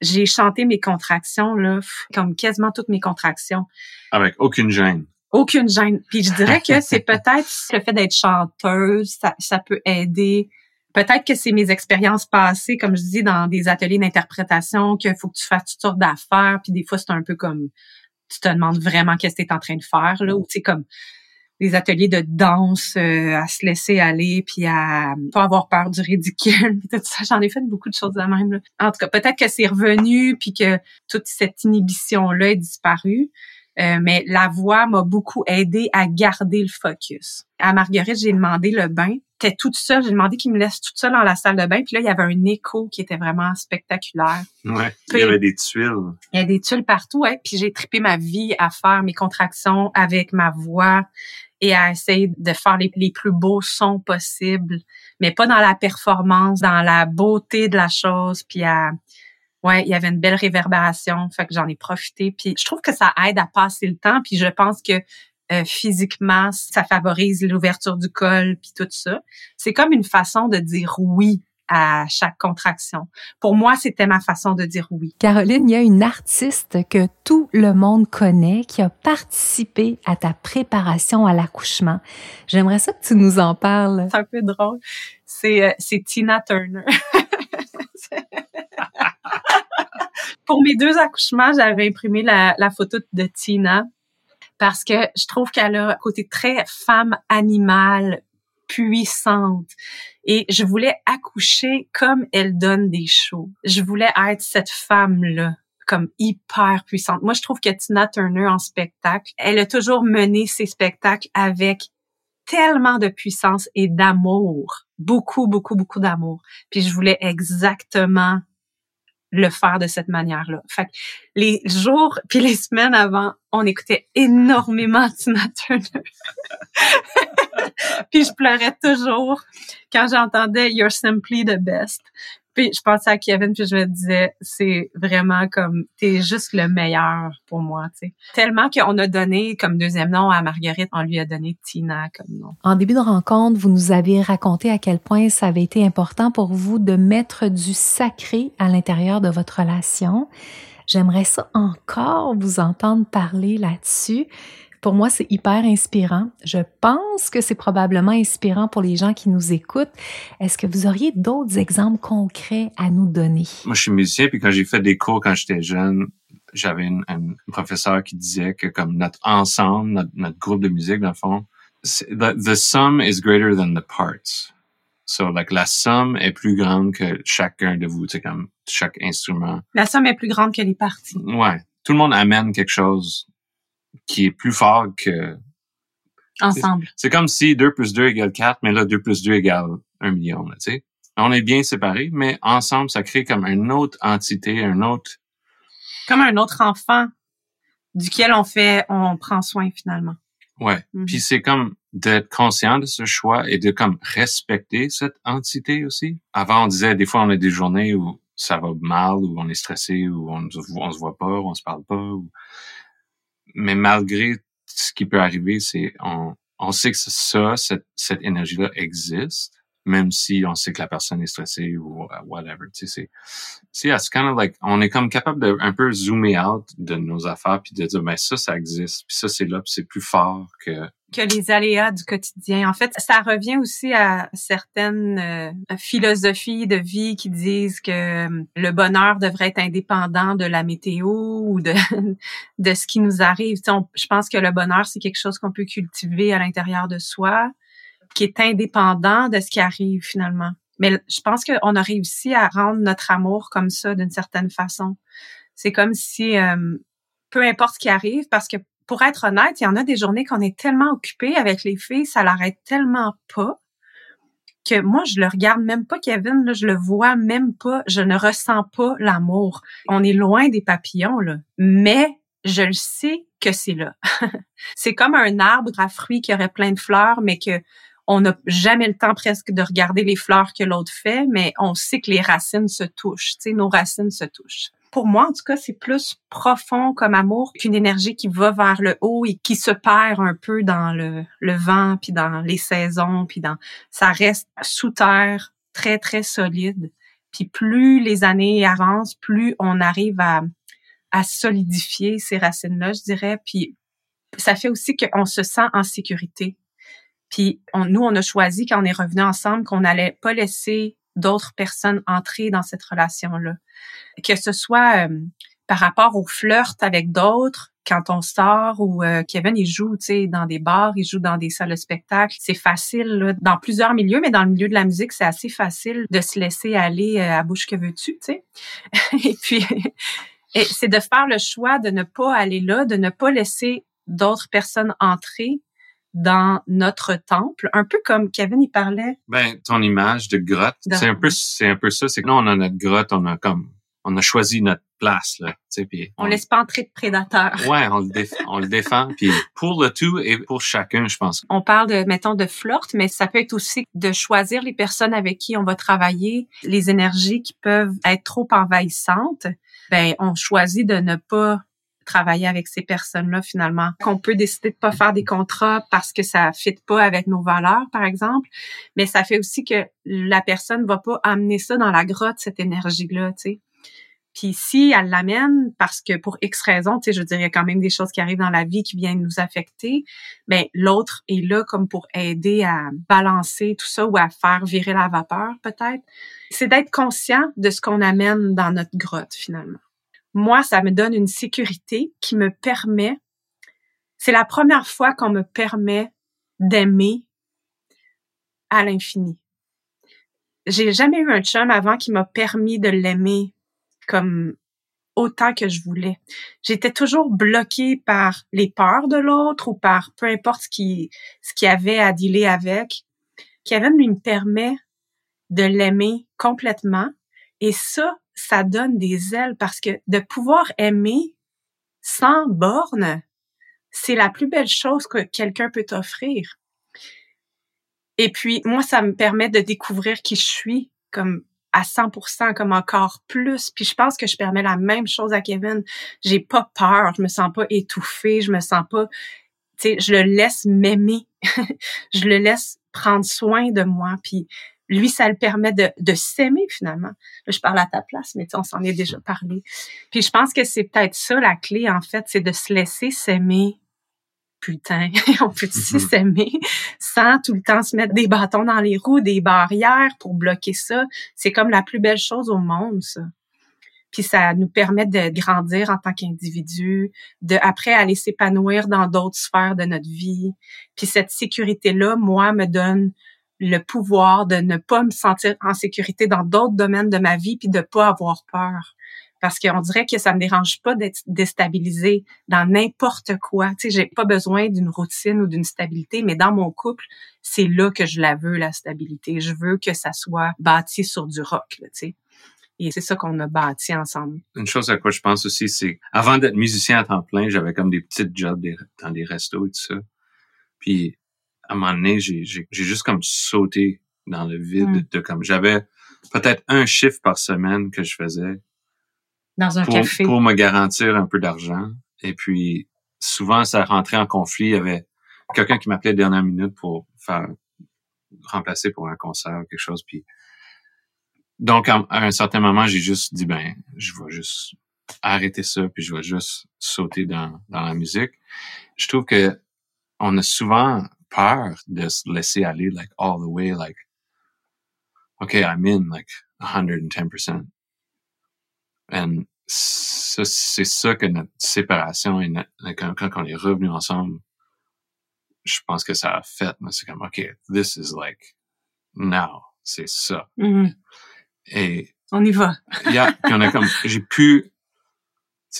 J'ai chanté mes contractions, là, comme quasiment toutes mes contractions.
Avec aucune gêne
aucune gêne. Puis je dirais que c'est peut-être le fait d'être chanteuse, ça, ça peut aider Peut-être que c'est mes expériences passées, comme je dis, dans des ateliers d'interprétation, qu'il faut que tu fasses toutes sortes d'affaires, puis des fois, c'est un peu comme tu te demandes vraiment qu'est-ce que tu es en train de faire, là, ou tu sais, comme des ateliers de danse, euh, à se laisser aller, puis à pas avoir peur du ridicule, tout ça. J'en ai fait beaucoup de choses de même. Là. En tout cas, peut-être que c'est revenu, puis que toute cette inhibition-là est disparue. Euh, mais la voix m'a beaucoup aidé à garder le focus. À Marguerite, j'ai demandé le bain. T'es toute seule. J'ai demandé qu'il me laisse toute seule dans la salle de bain. Puis là, il y avait un écho qui était vraiment spectaculaire.
Ouais. il y avait des tuiles.
Il y a des tuiles partout. Ouais. Puis j'ai trippé ma vie à faire mes contractions avec ma voix et à essayer de faire les, les plus beaux sons possibles, mais pas dans la performance, dans la beauté de la chose, puis à ouais, il y avait une belle réverbération, fait que j'en ai profité. Puis je trouve que ça aide à passer le temps. Puis je pense que euh, physiquement, ça favorise l'ouverture du col, puis tout ça. C'est comme une façon de dire oui à chaque contraction. Pour moi, c'était ma façon de dire oui.
Caroline, il y a une artiste que tout le monde connaît qui a participé à ta préparation à l'accouchement. J'aimerais ça que tu nous en parles.
C'est un peu drôle. C'est euh, c'est Tina Turner. Pour mes deux accouchements, j'avais imprimé la, la photo de Tina parce que je trouve qu'elle a un côté très femme animale, puissante. Et je voulais accoucher comme elle donne des shows. Je voulais être cette femme-là comme hyper puissante. Moi, je trouve que Tina Turner en spectacle, elle a toujours mené ses spectacles avec tellement de puissance et d'amour. Beaucoup, beaucoup, beaucoup d'amour. Puis je voulais exactement le faire de cette manière-là. Fait que les jours puis les semaines avant, on écoutait énormément Tina Turner. puis je pleurais toujours quand j'entendais You're Simply the Best. Puis je pensais à Kevin, puis je me disais, c'est vraiment comme, t'es juste le meilleur pour moi, tu sais. Tellement qu'on a donné comme deuxième nom à Marguerite, on lui a donné Tina comme nom.
En début de rencontre, vous nous avez raconté à quel point ça avait été important pour vous de mettre du sacré à l'intérieur de votre relation. J'aimerais ça encore vous entendre parler là-dessus. Pour moi, c'est hyper inspirant. Je pense que c'est probablement inspirant pour les gens qui nous écoutent. Est-ce que vous auriez d'autres exemples concrets à nous donner?
Moi, je suis musicien, puis quand j'ai fait des cours quand j'étais jeune, j'avais un professeur qui disait que comme notre ensemble, notre, groupe de musique, dans le fond, the, the sum is greater than the parts. So, like, la somme est plus grande que chacun de vous, c'est comme chaque instrument.
La somme est plus grande que les parties.
Ouais. Tout le monde amène quelque chose qui est plus fort que...
Ensemble.
C'est comme si 2 plus 2 égale 4, mais là, 2 plus 2 égale 1 million, tu sais. On est bien séparés, mais ensemble, ça crée comme une autre entité, un autre...
Comme un autre enfant duquel on fait, on prend soin finalement.
Ouais.
Mhm.
Puis c'est comme d'être conscient de ce choix et de comme respecter cette entité aussi. Avant, on disait, des fois, on a des journées où ça va mal, où on est stressé, où on, on se voit pas, on se parle pas. Mais malgré ce qui peut arriver, c'est on, on sait que ça, cette, cette énergie-là existe, même si on sait que la personne est stressée ou whatever. Tu sais, c'est, c'est kind of like, on est comme capable de un peu zoomer out de nos affaires puis de dire, ben ça, ça existe, puis ça, c'est là, puis c'est plus fort que
que les aléas du quotidien. En fait, ça revient aussi à certaines euh, philosophies de vie qui disent que euh, le bonheur devrait être indépendant de la météo ou de de ce qui nous arrive. Je pense que le bonheur c'est quelque chose qu'on peut cultiver à l'intérieur de soi, qui est indépendant de ce qui arrive finalement. Mais je pense qu'on a réussi à rendre notre amour comme ça d'une certaine façon. C'est comme si euh, peu importe ce qui arrive, parce que pour être honnête, il y en a des journées qu'on est tellement occupé avec les filles, ça l'arrête tellement pas que moi, je le regarde même pas, Kevin, là, je le vois même pas, je ne ressens pas l'amour. On est loin des papillons, là, mais je le sais que c'est là. c'est comme un arbre à fruits qui aurait plein de fleurs, mais que on n'a jamais le temps presque de regarder les fleurs que l'autre fait, mais on sait que les racines se touchent, tu sais, nos racines se touchent. Pour moi, en tout cas, c'est plus profond comme amour qu'une énergie qui va vers le haut et qui se perd un peu dans le, le vent, puis dans les saisons, puis dans... Ça reste sous terre, très, très solide. Puis plus les années avancent, plus on arrive à, à solidifier ces racines-là, je dirais. Puis ça fait aussi qu'on se sent en sécurité. Puis on, nous, on a choisi quand on est revenu ensemble qu'on n'allait pas laisser d'autres personnes entrer dans cette relation-là. Que ce soit euh, par rapport au flirt avec d'autres, quand on sort ou euh, Kevin il joue, tu sais, dans des bars, il joue dans des salles de spectacle, c'est facile là, dans plusieurs milieux, mais dans le milieu de la musique, c'est assez facile de se laisser aller euh, à bouche que veux-tu, tu sais. Et puis c'est de faire le choix de ne pas aller là, de ne pas laisser d'autres personnes entrer dans notre temple, un peu comme Kevin il parlait.
Ben, ton image de grotte, c'est un peu, c'est un peu ça. C'est que nous, on a notre grotte, on a comme, on a choisi notre place, là, tu sais, puis
On laisse pas entrer de prédateurs.
Ouais, on le défend, on le défend, puis pour le tout et pour chacun, je pense.
On parle de, mettons, de flirt, mais ça peut être aussi de choisir les personnes avec qui on va travailler, les énergies qui peuvent être trop envahissantes. Ben, on choisit de ne pas travailler avec ces personnes-là finalement. Qu'on peut décider de pas faire des contrats parce que ça fit pas avec nos valeurs, par exemple, mais ça fait aussi que la personne va pas amener ça dans la grotte cette énergie-là, tu sais. Puis si elle l'amène parce que pour X raisons, tu sais, je dirais quand même des choses qui arrivent dans la vie qui viennent nous affecter, ben l'autre est là comme pour aider à balancer tout ça ou à faire virer la vapeur peut-être. C'est d'être conscient de ce qu'on amène dans notre grotte finalement. Moi, ça me donne une sécurité qui me permet, c'est la première fois qu'on me permet d'aimer à l'infini. J'ai jamais eu un chum avant qui m'a permis de l'aimer comme autant que je voulais. J'étais toujours bloquée par les peurs de l'autre ou par peu importe ce qui ce qu'il avait à dealer avec. Kevin lui me permet de l'aimer complètement et ça ça donne des ailes parce que de pouvoir aimer sans borne, c'est la plus belle chose que quelqu'un peut t'offrir. Et puis moi ça me permet de découvrir qui je suis comme à 100%, comme encore plus. Puis je pense que je permets la même chose à Kevin. J'ai pas peur, je me sens pas étouffée, je me sens pas, tu sais, je le laisse m'aimer, je le laisse prendre soin de moi. Puis lui, ça le permet de, de s'aimer finalement. Là, je parle à ta place, mais tu sais, on s'en est déjà parlé. Puis je pense que c'est peut-être ça la clé en fait, c'est de se laisser s'aimer. Putain, on peut aussi
Mhm.
s'aimer sans tout le temps se mettre des bâtons dans les roues, des barrières pour bloquer ça? C'est comme la plus belle chose au monde, ça. Puis ça nous permet de grandir en tant qu'individu, de après aller s'épanouir dans d'autres sphères de notre vie. Puis cette sécurité-là, moi, me donne le pouvoir de ne pas me sentir en sécurité dans d'autres domaines de ma vie puis de pas avoir peur parce qu'on dirait que ça me dérange pas d'être déstabilisée dans n'importe quoi. Tu sais, j'ai pas besoin d'une routine ou d'une stabilité, mais dans mon couple, c'est là que je la veux la stabilité. Je veux que ça soit bâti sur du rock, tu sais. Et c'est ça qu'on a bâti ensemble.
Une chose à quoi je pense aussi, c'est avant d'être musicien à temps plein, j'avais comme des petites jobs dans des restos et tout ça. Puis à un moment donné, j'ai juste comme sauté dans le vide mm. de comme j'avais peut-être un chiffre par semaine que je faisais
dans un
pour,
café
pour me garantir un peu d'argent. Et puis souvent ça rentrait en conflit. Il y avait quelqu'un qui m'appelait dernière minute pour faire remplacer pour un concert ou quelque chose. Puis donc à, un certain moment, j'ai juste dit ben je vais juste arrêter ça puis je vais juste sauter dans dans la musique. Je trouve que on a souvent peur de se laisser aller like all the way like okay I'm in like 110%. Et c'est ça que notre séparation et quand, quand, on est revenu ensemble, je pense que ça a fait. C'est comme, OK, this is like now. C'est ça.
Mm-hmm.
Et.
On y va.
yeah, on a comme, j'ai pu,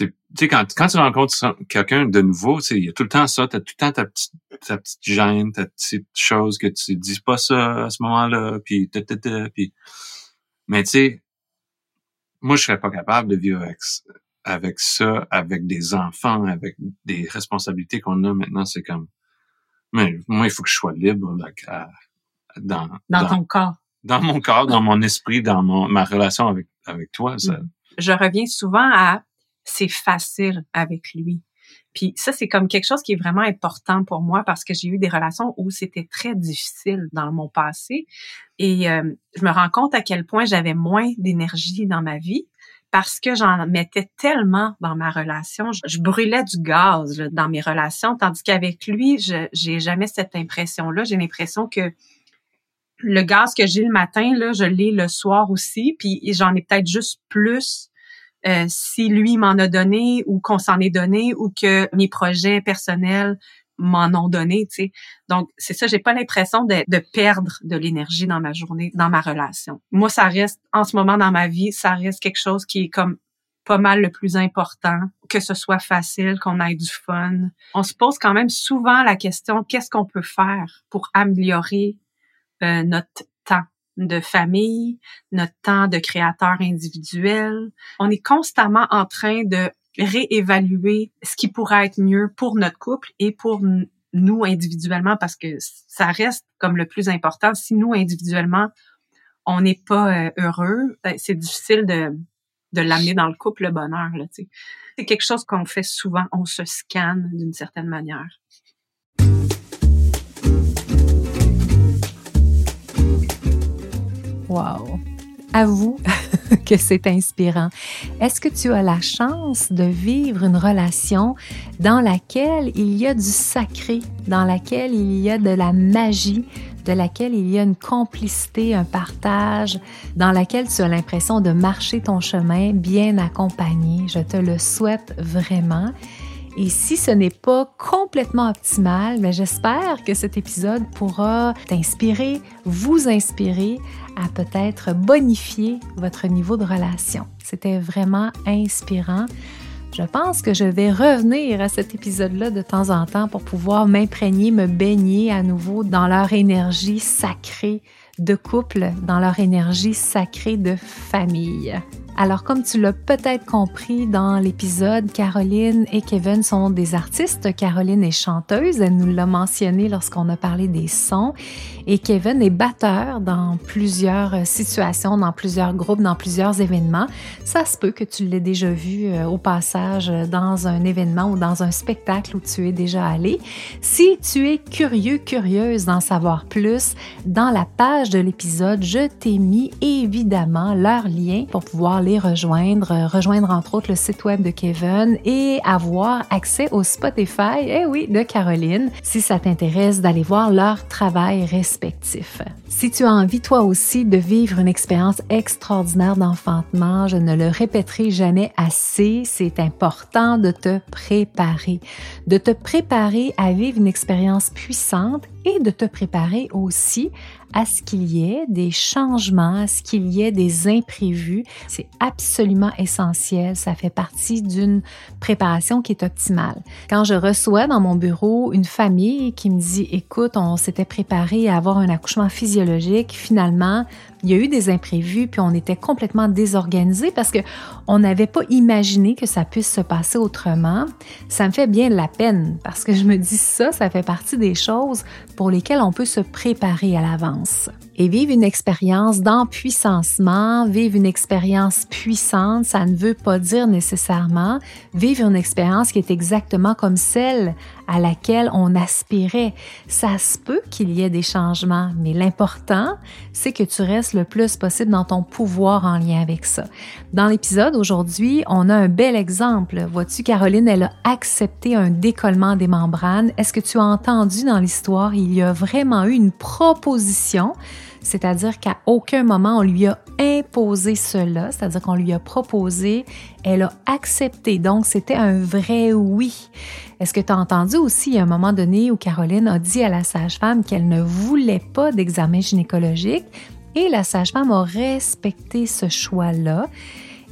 tu sais, quand, quand tu rencontres quelqu'un de nouveau, tu sais, il y a tout le temps ça, t'as tout le temps ta petite, ta petite gêne, ta petite chose que tu dis pas ça à ce moment-là, puis, puis, mais tu sais, moi, je serais pas capable de vivre avec, avec ça, avec des enfants, avec des responsabilités qu'on a maintenant. C'est comme, mais moi, il faut que je sois libre dans,
dans, ton corps.
Dans mon corps, dans mon esprit, dans mon, ma relation avec, avec toi. Ça. Mm.
Je reviens souvent à c'est facile avec lui. Puis ça, c'est comme quelque chose qui est vraiment important pour moi parce que j'ai eu des relations où c'était très difficile dans mon passé. Et euh, je me rends compte à quel point j'avais moins d'énergie dans ma vie parce que j'en mettais tellement dans ma relation. Je, brûlais du gaz dans mes relations, tandis qu'avec lui, je j'ai jamais cette impression-là. J'ai l'impression que le gaz que j'ai le matin, là, je l'ai le soir aussi, puis j'en ai peut-être juste plus euh, si lui m'en a donné ou qu'on s'en est donné ou que mes projets personnels m'en ont donné, tu sais. Donc, c'est ça, j'ai pas l'impression de, de, perdre de l'énergie dans ma journée, dans ma relation. Moi, ça reste, en ce moment dans ma vie, ça reste quelque chose qui est comme pas mal le plus important, que ce soit facile, qu'on ait du fun. On se pose quand même souvent la question, qu'est-ce qu'on peut faire pour améliorer euh, notre de famille, notre temps de créateur individuel. On est constamment en train de réévaluer ce qui pourrait être mieux pour notre couple et pour nous individuellement parce que ça reste comme le plus important. Si nous individuellement on n'est pas euh, heureux, ben, c'est difficile de, de l'amener dans le couple le bonheur. C'est quelque chose qu'on fait souvent. On se scanne d'une certaine manière.
Wow! Avoue que c'est inspirant. Est-ce que tu as la chance de vivre une relation dans laquelle il y a du sacré, dans laquelle il y a de la magie, de laquelle il y a une complicité, un partage, dans laquelle tu as l'impression de marcher ton chemin bien accompagné? Je te le souhaite vraiment. Et si ce n'est pas complètement optimal, ben, j'espère que cet épisode pourra t'inspirer, vous inspirer à peut-être bonifier votre niveau de relation. C'était vraiment inspirant. Je pense que je vais revenir à cet épisode-là de temps en temps pour pouvoir m'imprégner, me baigner à nouveau dans leur énergie sacrée de couple, dans leur énergie sacrée de famille. Alors, comme tu l'as peut-être compris dans l'épisode, Caroline et Kevin sont des artistes. Caroline est chanteuse, elle nous l'a mentionné lorsqu'on a parlé des sons. Et Kevin est batteur dans plusieurs situations, dans plusieurs groupes, dans plusieurs événements. Ça se peut que tu l'aies déjà vu euh, au passage dans un événement ou dans un spectacle où tu es déjà allé. Si tu es curieux, curieuse d'en savoir plus, dans la page de l'épisode, je t'ai mis évidemment leur lien pour pouvoir rejoindre, euh, rejoindre entre autres le site web de Kevin et avoir accès au Spotify, eh oui, de Caroline, si ça t'intéresse d'aller voir leur travail respectif. Si tu as envie toi aussi de vivre une expérience extraordinaire d'enfantement, je ne le répéterai jamais assez, c'est important de te préparer, de te préparer à vivre une expérience puissante et de te préparer aussi à ce qu'il y ait des changements, à ce qu'il y ait des imprévus. C'est absolument essentiel. Ça fait partie d'une préparation qui est optimale. Quand je reçois dans mon bureau une famille qui me dit, écoute, on s'était préparé à avoir un accouchement physiologique, finalement, il y a eu des imprévus, puis on était complètement désorganisé parce que on n'avait pas imaginé que ça puisse se passer autrement. Ça me fait bien de la peine parce que je me dis ça, ça fait partie des choses pour lesquelles on peut se préparer à l'avance. Et vivre une expérience d'empuissancement, vivre une expérience puissante, ça ne veut pas dire nécessairement vivre une expérience qui est exactement comme celle à laquelle on aspirait. Ça se peut qu'il y ait des changements, mais l'important, c'est que tu restes le plus possible dans ton pouvoir en lien avec ça. Dans l'épisode aujourd'hui, on a un bel exemple. Vois-tu, Caroline, elle a accepté un décollement des membranes. Est-ce que tu as entendu dans l'histoire, il y a vraiment eu une proposition c'est-à-dire qu'à aucun moment on lui a imposé cela, c'est-à-dire qu'on lui a proposé, elle a accepté. Donc c'était un vrai oui. Est-ce que tu as entendu aussi à un moment donné où Caroline a dit à la sage-femme qu'elle ne voulait pas d'examen gynécologique et la sage-femme a respecté ce choix-là?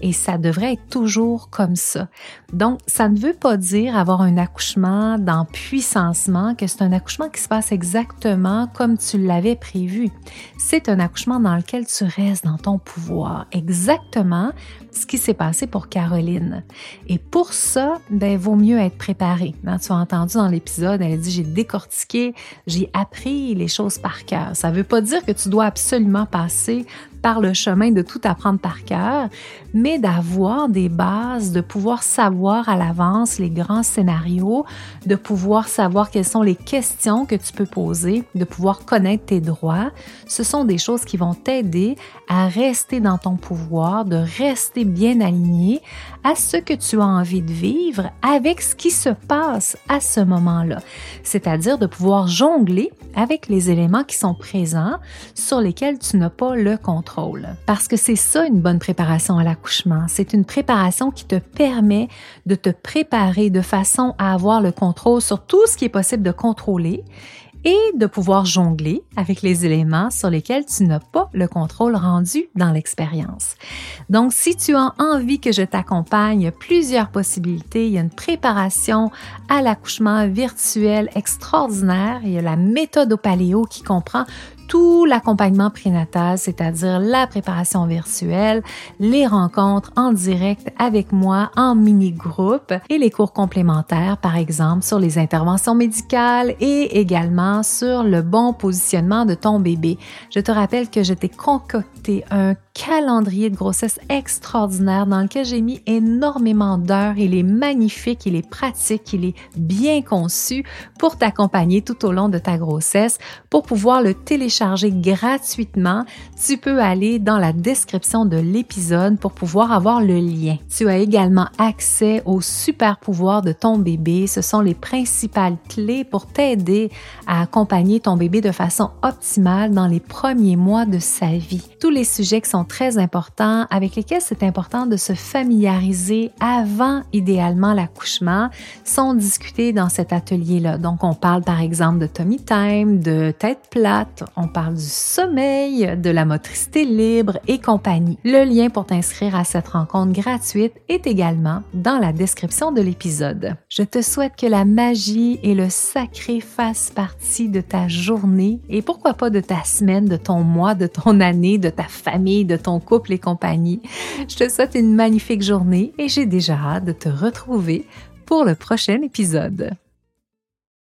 Et ça devrait être toujours comme ça. Donc, ça ne veut pas dire avoir un accouchement d'empuissancement, que c'est un accouchement qui se passe exactement comme tu l'avais prévu. C'est un accouchement dans lequel tu restes dans ton pouvoir, exactement ce qui s'est passé pour Caroline. Et pour ça, ben, vaut mieux être préparé. Hein, tu as entendu dans l'épisode, elle dit, j'ai décortiqué, j'ai appris les choses par cœur. Ça ne veut pas dire que tu dois absolument passer par le chemin de tout apprendre par cœur, mais d'avoir des bases, de pouvoir savoir à l'avance les grands scénarios, de pouvoir savoir quelles sont les questions que tu peux poser, de pouvoir connaître tes droits. Ce sont des choses qui vont t'aider à rester dans ton pouvoir, de rester bien aligné à ce que tu as envie de vivre avec ce qui se passe à ce moment-là. C'est-à-dire de pouvoir jongler avec les éléments qui sont présents sur lesquels tu n'as pas le contrôle. Parce que c'est ça une bonne préparation à l'accouchement. C'est une préparation qui te permet de te préparer de façon à avoir le contrôle sur tout ce qui est possible de contrôler et de pouvoir jongler avec les éléments sur lesquels tu n'as pas le contrôle rendu dans l'expérience. Donc, si tu as envie que je t'accompagne, il y a plusieurs possibilités. Il y a une préparation à l'accouchement virtuel extraordinaire. Il y a la méthode au paléo qui comprend tout l'accompagnement prénatal, c'est-à-dire la préparation virtuelle, les rencontres en direct avec moi en mini-groupe et les cours complémentaires, par exemple, sur les interventions médicales et également sur le bon positionnement de ton bébé. Je te rappelle que je t'ai concocté un calendrier de grossesse extraordinaire dans lequel j'ai mis énormément d'heures. Il est magnifique, il est pratique, il est bien conçu pour t'accompagner tout au long de ta grossesse. Pour pouvoir le télécharger gratuitement, tu peux aller dans la description de l'épisode pour pouvoir avoir le lien. Tu as également accès aux super pouvoirs de ton bébé. Ce sont les principales clés pour t'aider à accompagner ton bébé de façon optimale dans les premiers mois de sa vie. Tous les sujets qui sont très importants, avec lesquels c'est important de se familiariser avant idéalement l'accouchement, sont discutés dans cet atelier-là. Donc, on parle par exemple de tummy time, de tête plate, on parle du sommeil, de la motricité libre et compagnie. Le lien pour t'inscrire à cette rencontre gratuite est également dans la description de l'épisode. Je te souhaite que la magie et le sacré fassent partie de ta journée et pourquoi pas de ta semaine, de ton mois, de ton année, de ta famille, ton couple et compagnie. Je te souhaite une magnifique journée et j'ai déjà hâte de te retrouver pour le prochain épisode.